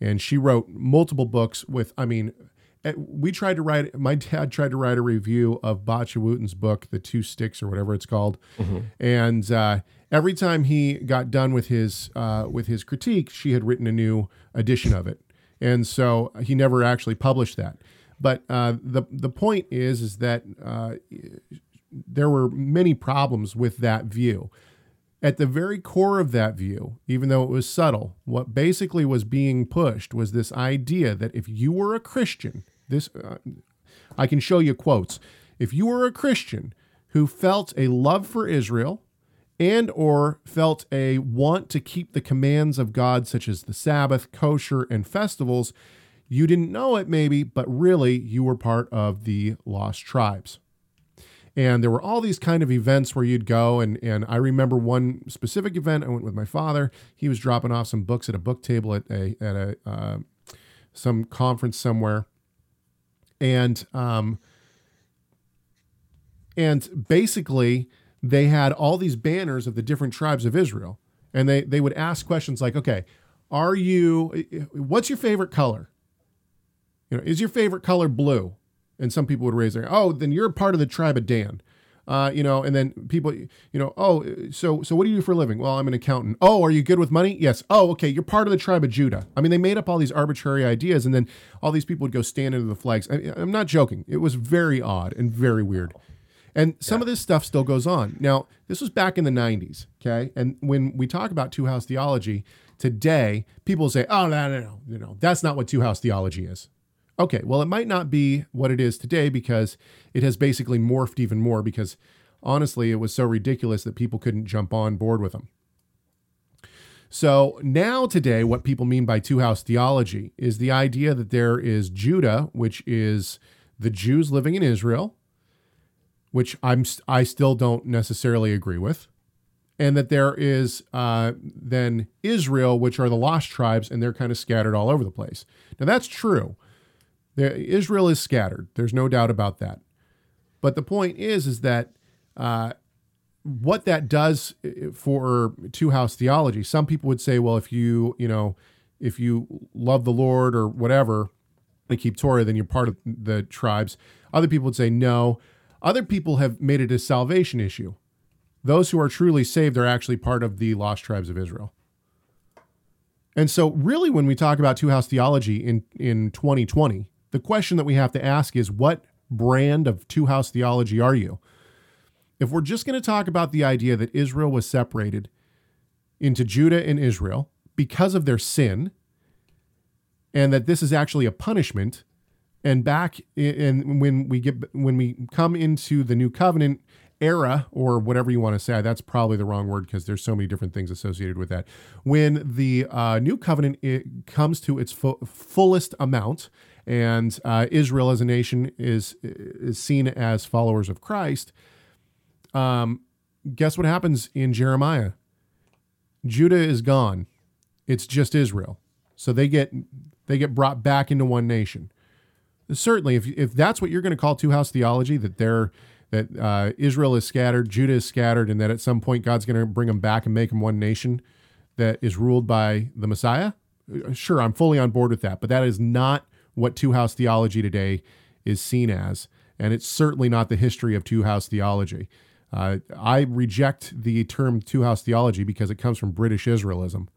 And she wrote multiple books with, I mean, eh, we tried to write, my dad tried to write a review of Batya Wootten's book, The Two Sticks or whatever it's called. Mm-hmm. And, uh, every time he got done with his uh, with his critique, she had written a new edition of it, and so he never actually published that. But uh, the the point is is that uh, there were many problems with that view. At the very core of that view, even though it was subtle, what basically was being pushed was this idea that if you were a Christian, this uh, I can show you quotes. If you were a Christian who felt a love for Israel and or felt a want to keep the commands of God such as the Sabbath, kosher and festivals, you didn't know it maybe, but really you were part of the lost tribes. And there were all these kind of events where you'd go and and I remember one specific event I went with my father. He was dropping off some books at a book table at a at a uh, some conference somewhere. And um and basically they had all these banners of the different tribes of Israel. And they, they would ask questions like, okay, are you, what's your favorite color? You know, is your favorite color blue? And some people would raise their, oh, then you're part of the tribe of Dan. Uh, you know, and then people, you know, oh, so so what do you do for a living? Well, I'm an accountant. Oh, are you good with money? Yes. Oh, okay, you're part of the tribe of Judah. I mean, they made up all these arbitrary ideas, and then all these people would go stand under the flags. I, I'm not joking. It was very odd and very weird. And some yeah. of this stuff still goes on. Now, this was back in the 90s, okay? And when we talk about two house theology today, people say, oh, no, no, no, no, no, that's not what two house theology is. Okay, well, it might not be what it is today because it has basically morphed even more because honestly, it was so ridiculous that people couldn't jump on board with them. So now, today, what people mean by two house theology is the idea that there is Judah, which is the Jews living in Israel, which I'm I still don't necessarily agree with, and that there is uh, then Israel, which are the lost tribes, and they're kind of scattered all over the place. Now that's true. Israel is scattered. There's no doubt about that. But the point is, is that uh, what that does uh, for two house theology. Some people would say, well, if you you know if you love the Lord or whatever, and keep Torah, then you're part of the tribes. Other people would say no other people have made it a salvation issue. Those who are truly saved are actually part of the lost tribes of Israel. And so, really, when we talk about two house theology in, in 2020, the question that we have to ask is what brand of two house theology are you? If we're just going to talk about the idea that Israel was separated, into Judah and Israel because of their sin, and that this is actually a punishment. And back in when we get when we come into the new covenant era or whatever you want to say, that's probably the wrong word because there's so many different things associated with that. When the uh, new covenant comes to its fu- fullest amount, and uh, Israel as a nation is is seen as followers of Christ. Um, guess what happens in Jeremiah? Judah is gone. It's just Israel. So they get they get brought back into one nation. Certainly, if if that's what you're going to call two house theology, that they're that uh, Israel is scattered, Judah is scattered, and that at some point God's going to bring them back and make them one nation that is ruled by the Messiah. Sure, I'm fully on board with that, but that is not what two house theology today is seen as, and it's certainly not the history of two house theology. Uh, I reject the term two house theology because it comes from British Israelism.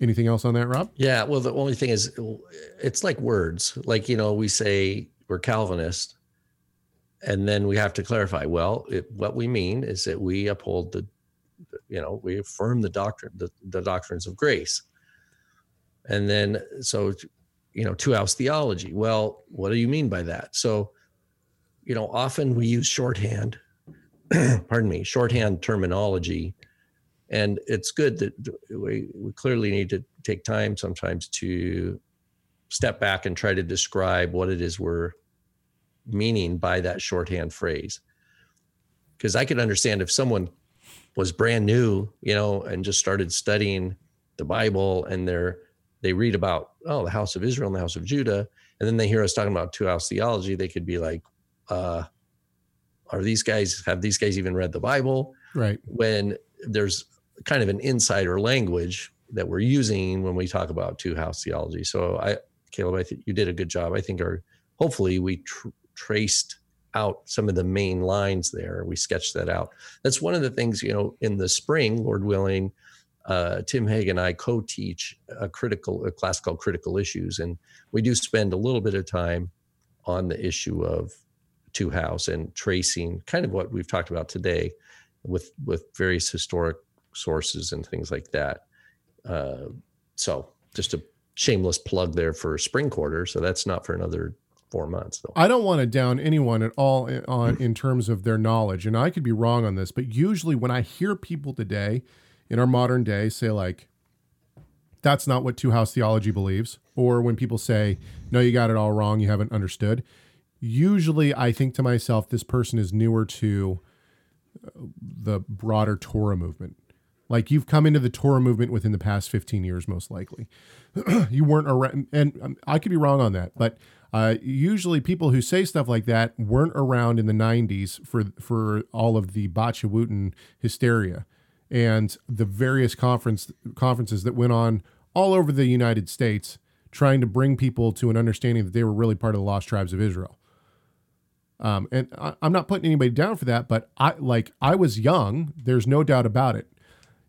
Anything else on that, Rob? Yeah. Well, the only thing is, it's like words. Like, you know, we say we're Calvinist, and then we have to clarify. Well, it, what we mean is that we uphold the, you know, we affirm the doctrine, the, the doctrines of grace. And then, so you know, two house theology. Well, what do you mean by that? So, you know, often we use shorthand, pardon me, shorthand terminology. And it's good that we, we clearly need to take time sometimes to step back and try to describe what it is we're meaning by that shorthand phrase. Because I could understand if someone was brand new, you know, and just started studying the Bible and they're they read about oh the house of israel and the house of judah and then they hear us talking about two house theology they could be like uh are these guys have these guys even read the bible? Right. When there's kind of an insider language that we're using when we talk about two house theology. So i caleb i think you did a good job. I think our hopefully we tr- traced out some of the main lines there. We sketched that out. That's one of the things you know in the spring lord willing uh, Tim Hegg and I co-teach a critical a class called Critical Issues, and we do spend a little bit of time on the issue of two house and tracing kind of what we've talked about today with with various historic sources and things like that. Uh, so just a shameless plug there for spring quarter. So that's not for another four months though. I don't want to down anyone at all on in terms of their knowledge, and I could be wrong on this, but usually when I hear people today in our modern day say like that's not what two house theology believes. Or when people say no you got it all wrong. You haven't understood. Usually i think to myself this person is newer to uh, the broader torah movement. Like you've come into the torah movement within the past 15 years most likely. You weren't around and um, i could be wrong on that but uh, usually people who say stuff like that weren't around in the 90s for for all of the Batya Wootten hysteria and the various conference conferences that went on all over the United States, trying to bring people to an understanding that they were really part of the lost tribes of Israel. Um, and I, am not putting anybody down for that, but I like I was young. There's no doubt about it.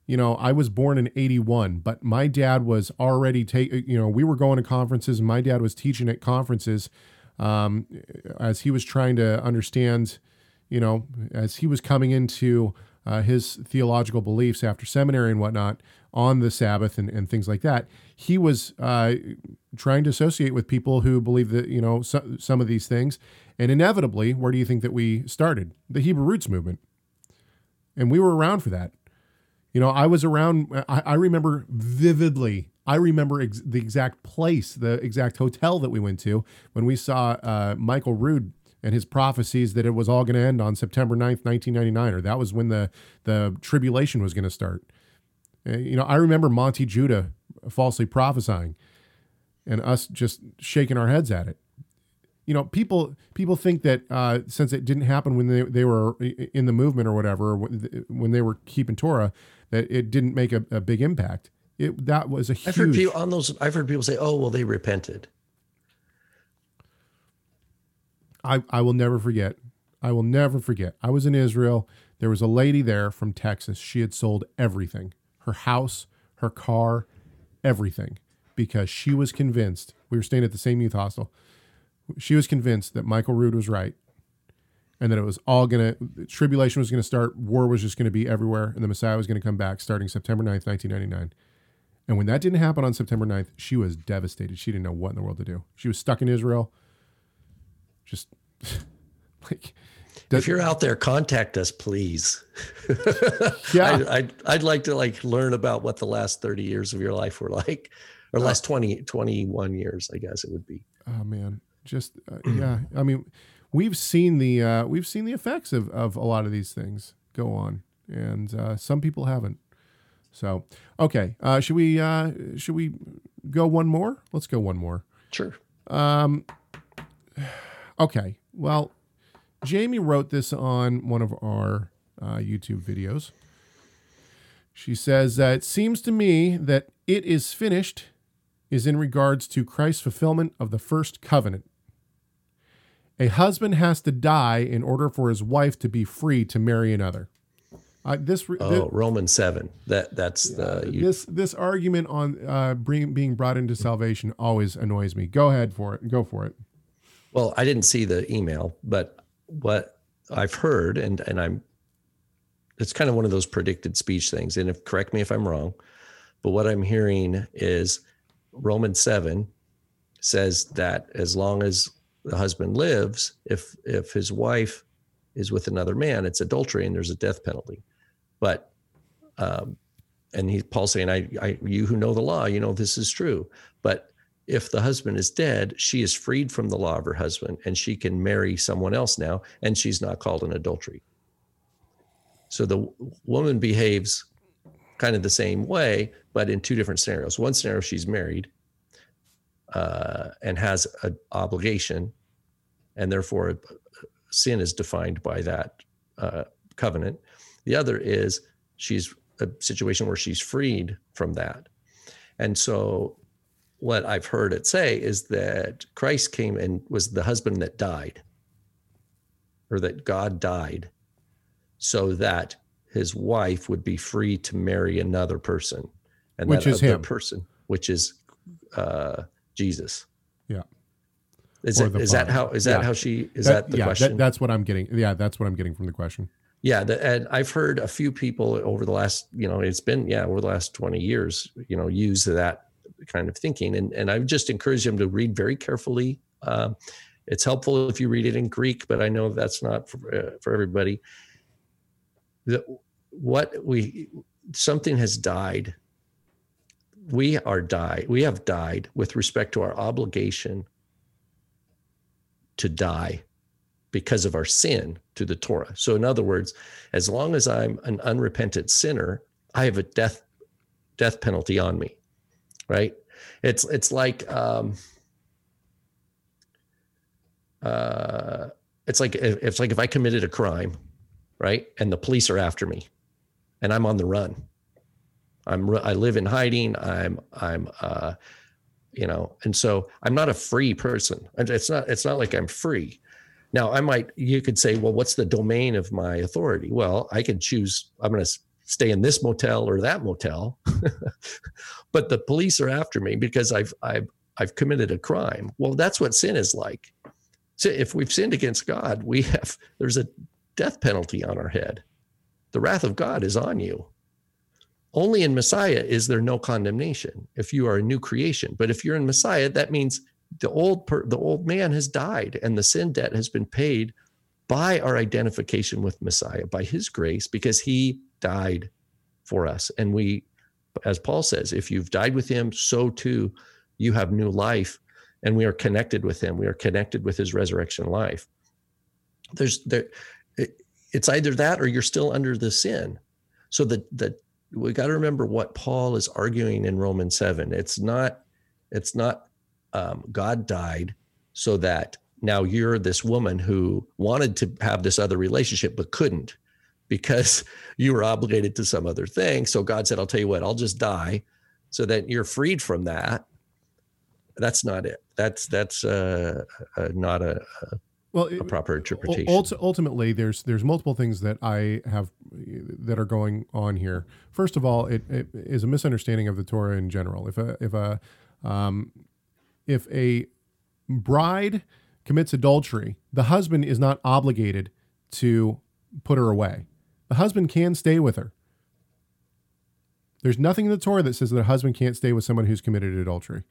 You know, I was born in '81, but my dad was already take. You know, we were going to conferences, and my dad was teaching at conferences um, as he was trying to understand. You know, as he was coming into uh, his theological beliefs after seminary and whatnot on the Sabbath and, and things like that, he was uh, trying to associate with people who believe that, you know, so, some of these things. And inevitably, where do you think that we started? The Hebrew Roots movement. And we were around for that. You know, I was around, I, I remember vividly, I remember ex- the exact place, the exact hotel that we went to when we saw uh, Michael Rood and his prophecies that it was all going to end on September 9th, 1999, or that was when the, the tribulation was going to start. Uh, you know, I remember Monte Judah falsely prophesying and us just shaking our heads at it. You know, people people think that uh, since it didn't happen when they, they were in the movement or whatever, when they were keeping Torah, that it didn't make a, a big impact. It that was a huge. I've heard people on those. I've heard people say, "Oh, well, they repented." I, I will never forget. I will never forget. I was in Israel. There was a lady there from Texas. She had sold everything her house, her car, everything because she was convinced. We were staying at the same youth hostel. She was convinced that Michael Rood was right and that it was all going to tribulation was going to start, war was just going to be everywhere, and the Messiah was going to come back starting September 9th, 1999. And when that didn't happen on September 9th, she was devastated. She didn't know what in the world to do. She was stuck in Israel. Just like if you're out there, contact us, please. yeah, I, I'd, I'd like to like learn about what the last 30 years of your life were like, or last 20, 21 years, I guess it would be. Oh man, just uh, yeah. I mean, we've seen the uh, we've seen the effects of of a lot of these things go on, and uh, some people haven't. So okay, uh, should we uh, should we go one more? Let's go one more. Sure. Um. Okay. Well, Jamie wrote this on one of our uh, YouTube videos. She says, uh, It seems to me that it is finished is in regards to Christ's fulfillment of the first covenant. A husband has to die in order for his wife to be free to marry another. Uh, this, oh, this, Romans seven. That that's the you, this this argument on uh, bring, being brought into salvation always annoys me. Go ahead for it. Go for it. Well, I didn't see the email, but what I've heard, and and I'm, it's kind of one of those predicted speech things. And if correct me if I'm wrong, but what I'm hearing is Romans seven says that as long as the husband lives, if if his wife is with another man, it's adultery and there's a death penalty. But um, and he Paul saying, I, I you who know the law, you know this is true. But if the husband is dead, she is freed from the law of her husband and she can marry someone else now, and she's not called an adultery. So the woman behaves kind of the same way, but in two different scenarios. One scenario, she's married uh, and has an obligation, and therefore sin is defined by that uh, covenant. The other is she's a situation where she's freed from that. And so what I've heard it say is that Christ came and was the husband that died, or that God died, so that his wife would be free to marry another person, and which that is him. person, which is uh, Jesus. Yeah. Is, it, is that how is that how she is that, that the yeah, question? That, that's what I'm getting. Yeah, that's what I'm getting from the question. Yeah, the, and I've heard a few people over the last, you know, it's been yeah over the last 20 years, you know, use that kind of thinking. And, and I just encourage them to read very carefully. Uh, it's helpful if you read it in Greek, but I know that's not for, uh, for everybody. The, what we something has died. We are died. We have died with respect to our obligation to die because of our sin to the Torah. So, in other words, as long as I'm an unrepentant sinner, I have a death death penalty on me right? It's it's like um, uh, it's like it's like if I committed a crime, right, and the police are after me, and I'm on the run. I'm I live in hiding. I'm I'm uh, you know, and so I'm not a free person. It's not it's not like I'm free. Now I might you could say, well, what's the domain of my authority? Well, I can choose. I'm going to stay in this motel or that motel. But the police are after me because i've i've i've committed a crime. Well that's what sin is like. So if we've sinned against god we have there's a death penalty on our head. The wrath of god is on you. Only in messiah is there no condemnation if you are a new creation. But if you're in messiah that means the old per, the old man has died and the sin debt has been paid by our identification with messiah by his grace because he died for us. And we, as Paul says, if you've died with him, so too you have new life. And we are connected with him. We are connected with his resurrection life. There's there it, it's either that or you're still under the sin. So the the we got to remember what Paul is arguing in Romans 7. It's not it's not um, God died so that now you're this woman who wanted to have this other relationship but couldn't because you were obligated to some other thing. So God said, I'll tell you what, I'll just die so that you're freed from that. That's not it. That's that's uh, uh, not a, a well a proper interpretation. ultimately, there's there's multiple things that I have that are going on here. First of all, it, it is a misunderstanding of the Torah in general. If a if a um, if a bride commits adultery, the husband is not obligated to put her away. The husband can stay with her. There's nothing in the Torah that says that a husband can't stay with someone who's committed adultery,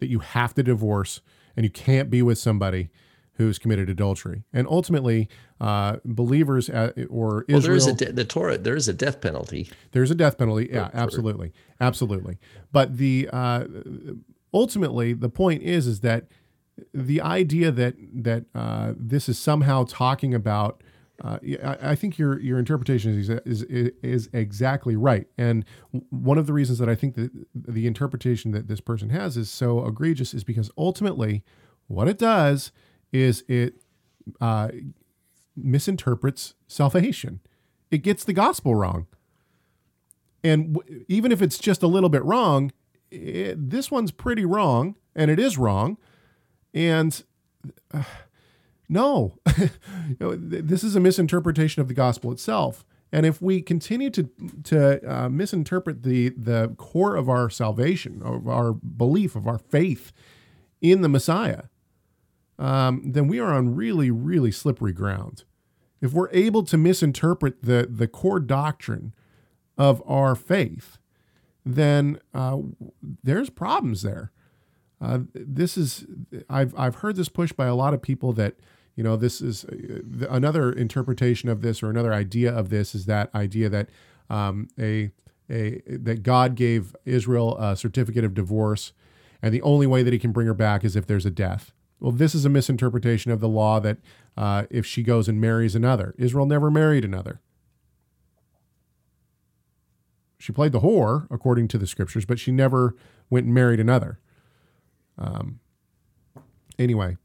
that you have to divorce and you can't be with somebody who's committed adultery. And ultimately, uh, believers at, or Israel. Well, there is a de- the Torah. There is a death penalty. There's a death penalty. Yeah, absolutely, absolutely. But the uh, ultimately, the point is, is that the idea that that uh, this is somehow talking about. Uh, I, I, think your your interpretation is, is is exactly right, and one of the reasons that I think that the interpretation that this person has is so egregious is because ultimately, what it does is it uh, misinterprets salvation. It gets the gospel wrong, and w- even if it's just a little bit wrong, it, this one's pretty wrong, and it is wrong and uh, no, this is a misinterpretation of the gospel itself. And if we continue to to uh, misinterpret the the core of our salvation, of our belief, of our faith in the Messiah, um, then we are on really, really slippery ground. If we're able to misinterpret the the core doctrine of our faith, then uh, there's problems there. Uh, this is I've I've heard this push by a lot of people that you know this is uh, another interpretation of this or another idea of this is that idea that um, a a that God gave Israel a certificate of divorce, and the only way that He can bring her back is if there's a death. Well, this is a misinterpretation of the law that uh, if she goes and marries another, Israel never married another. She played the whore according to the scriptures, but she never went and married another. Um, anyway,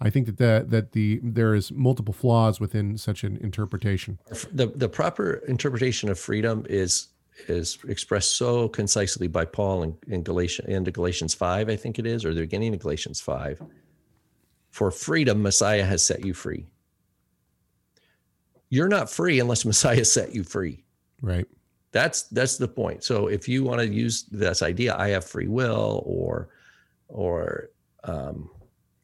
I think that the, that the there is multiple flaws within such an interpretation. The the proper interpretation of freedom is is expressed so concisely by Paul in, in Galatians into Galatians five, I think it is, or the beginning of Galatians five. For freedom, Messiah has set you free. You're not free unless Messiah set you free. Right. That's that's the point. So if you want to use this idea, I have free will, or or um,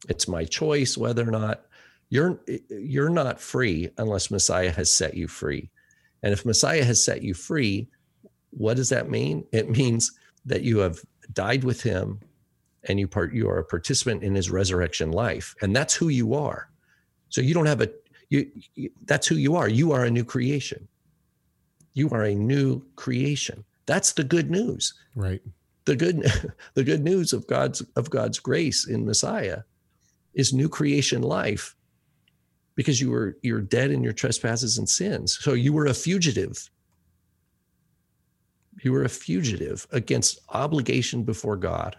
it's my choice whether or not you're you're not free unless Messiah has set you free. And if Messiah has set you free, what does that mean? It means that you have died with him and you part you are a participant in his resurrection life and that's who you are. So you don't have a you, you that's who you are. You are a new creation. You are a new creation. That's the good news. Right the good the good news of God's of God's grace in Messiah is new creation life because you were you're dead in your trespasses and sins. So you were a fugitive. You were a fugitive against obligation before God.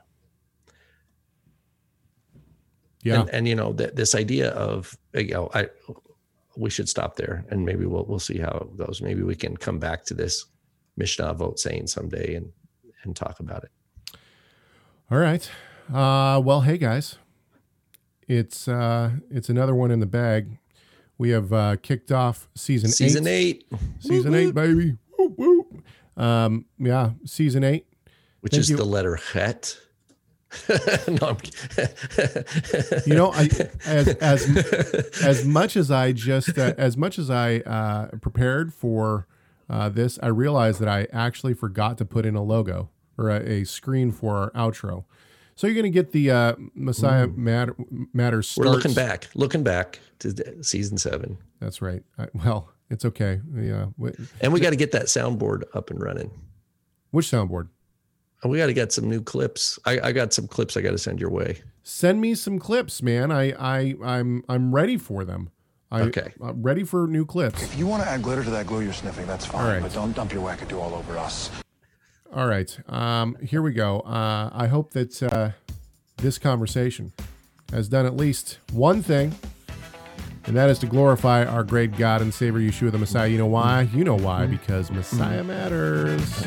Yeah. And, and you know, th- this idea of you know, I we should stop there and maybe we'll we'll see how it goes. Maybe we can come back to this Mishnah Avot saying someday and and talk about it. All right. Uh, well, hey guys, it's uh, it's another one in the bag. We have uh, kicked off season season eight, eight. season eight, baby. Woo, woo. Um, yeah, season eight, which Thank is you. the letter het. no, you know, I, as as as much as I just uh, as much as I uh, prepared for uh, this, I realized that I actually forgot to put in a logo or a, a screen for our outro. So you're going to get the uh, Messiah Matter, Matters. Starts. We're looking back, looking back to season seven. That's right. I, well, it's okay. Yeah, and we got to get that soundboard up and running. Which soundboard? We got to get some new clips. I, I got some clips I got to send your way. Send me some clips, man. I I I'm I'm ready for them. I, okay. I'm ready for new clips. If you want to add glitter to that glue you're sniffing, that's fine. But don't dump your wackadoo all over us. All right. Um, here we go. Uh, I hope that uh, this conversation has done at least one thing, and that is to glorify our great God and Savior Yeshua the Messiah. You know why? You know why? Because Messiah matters.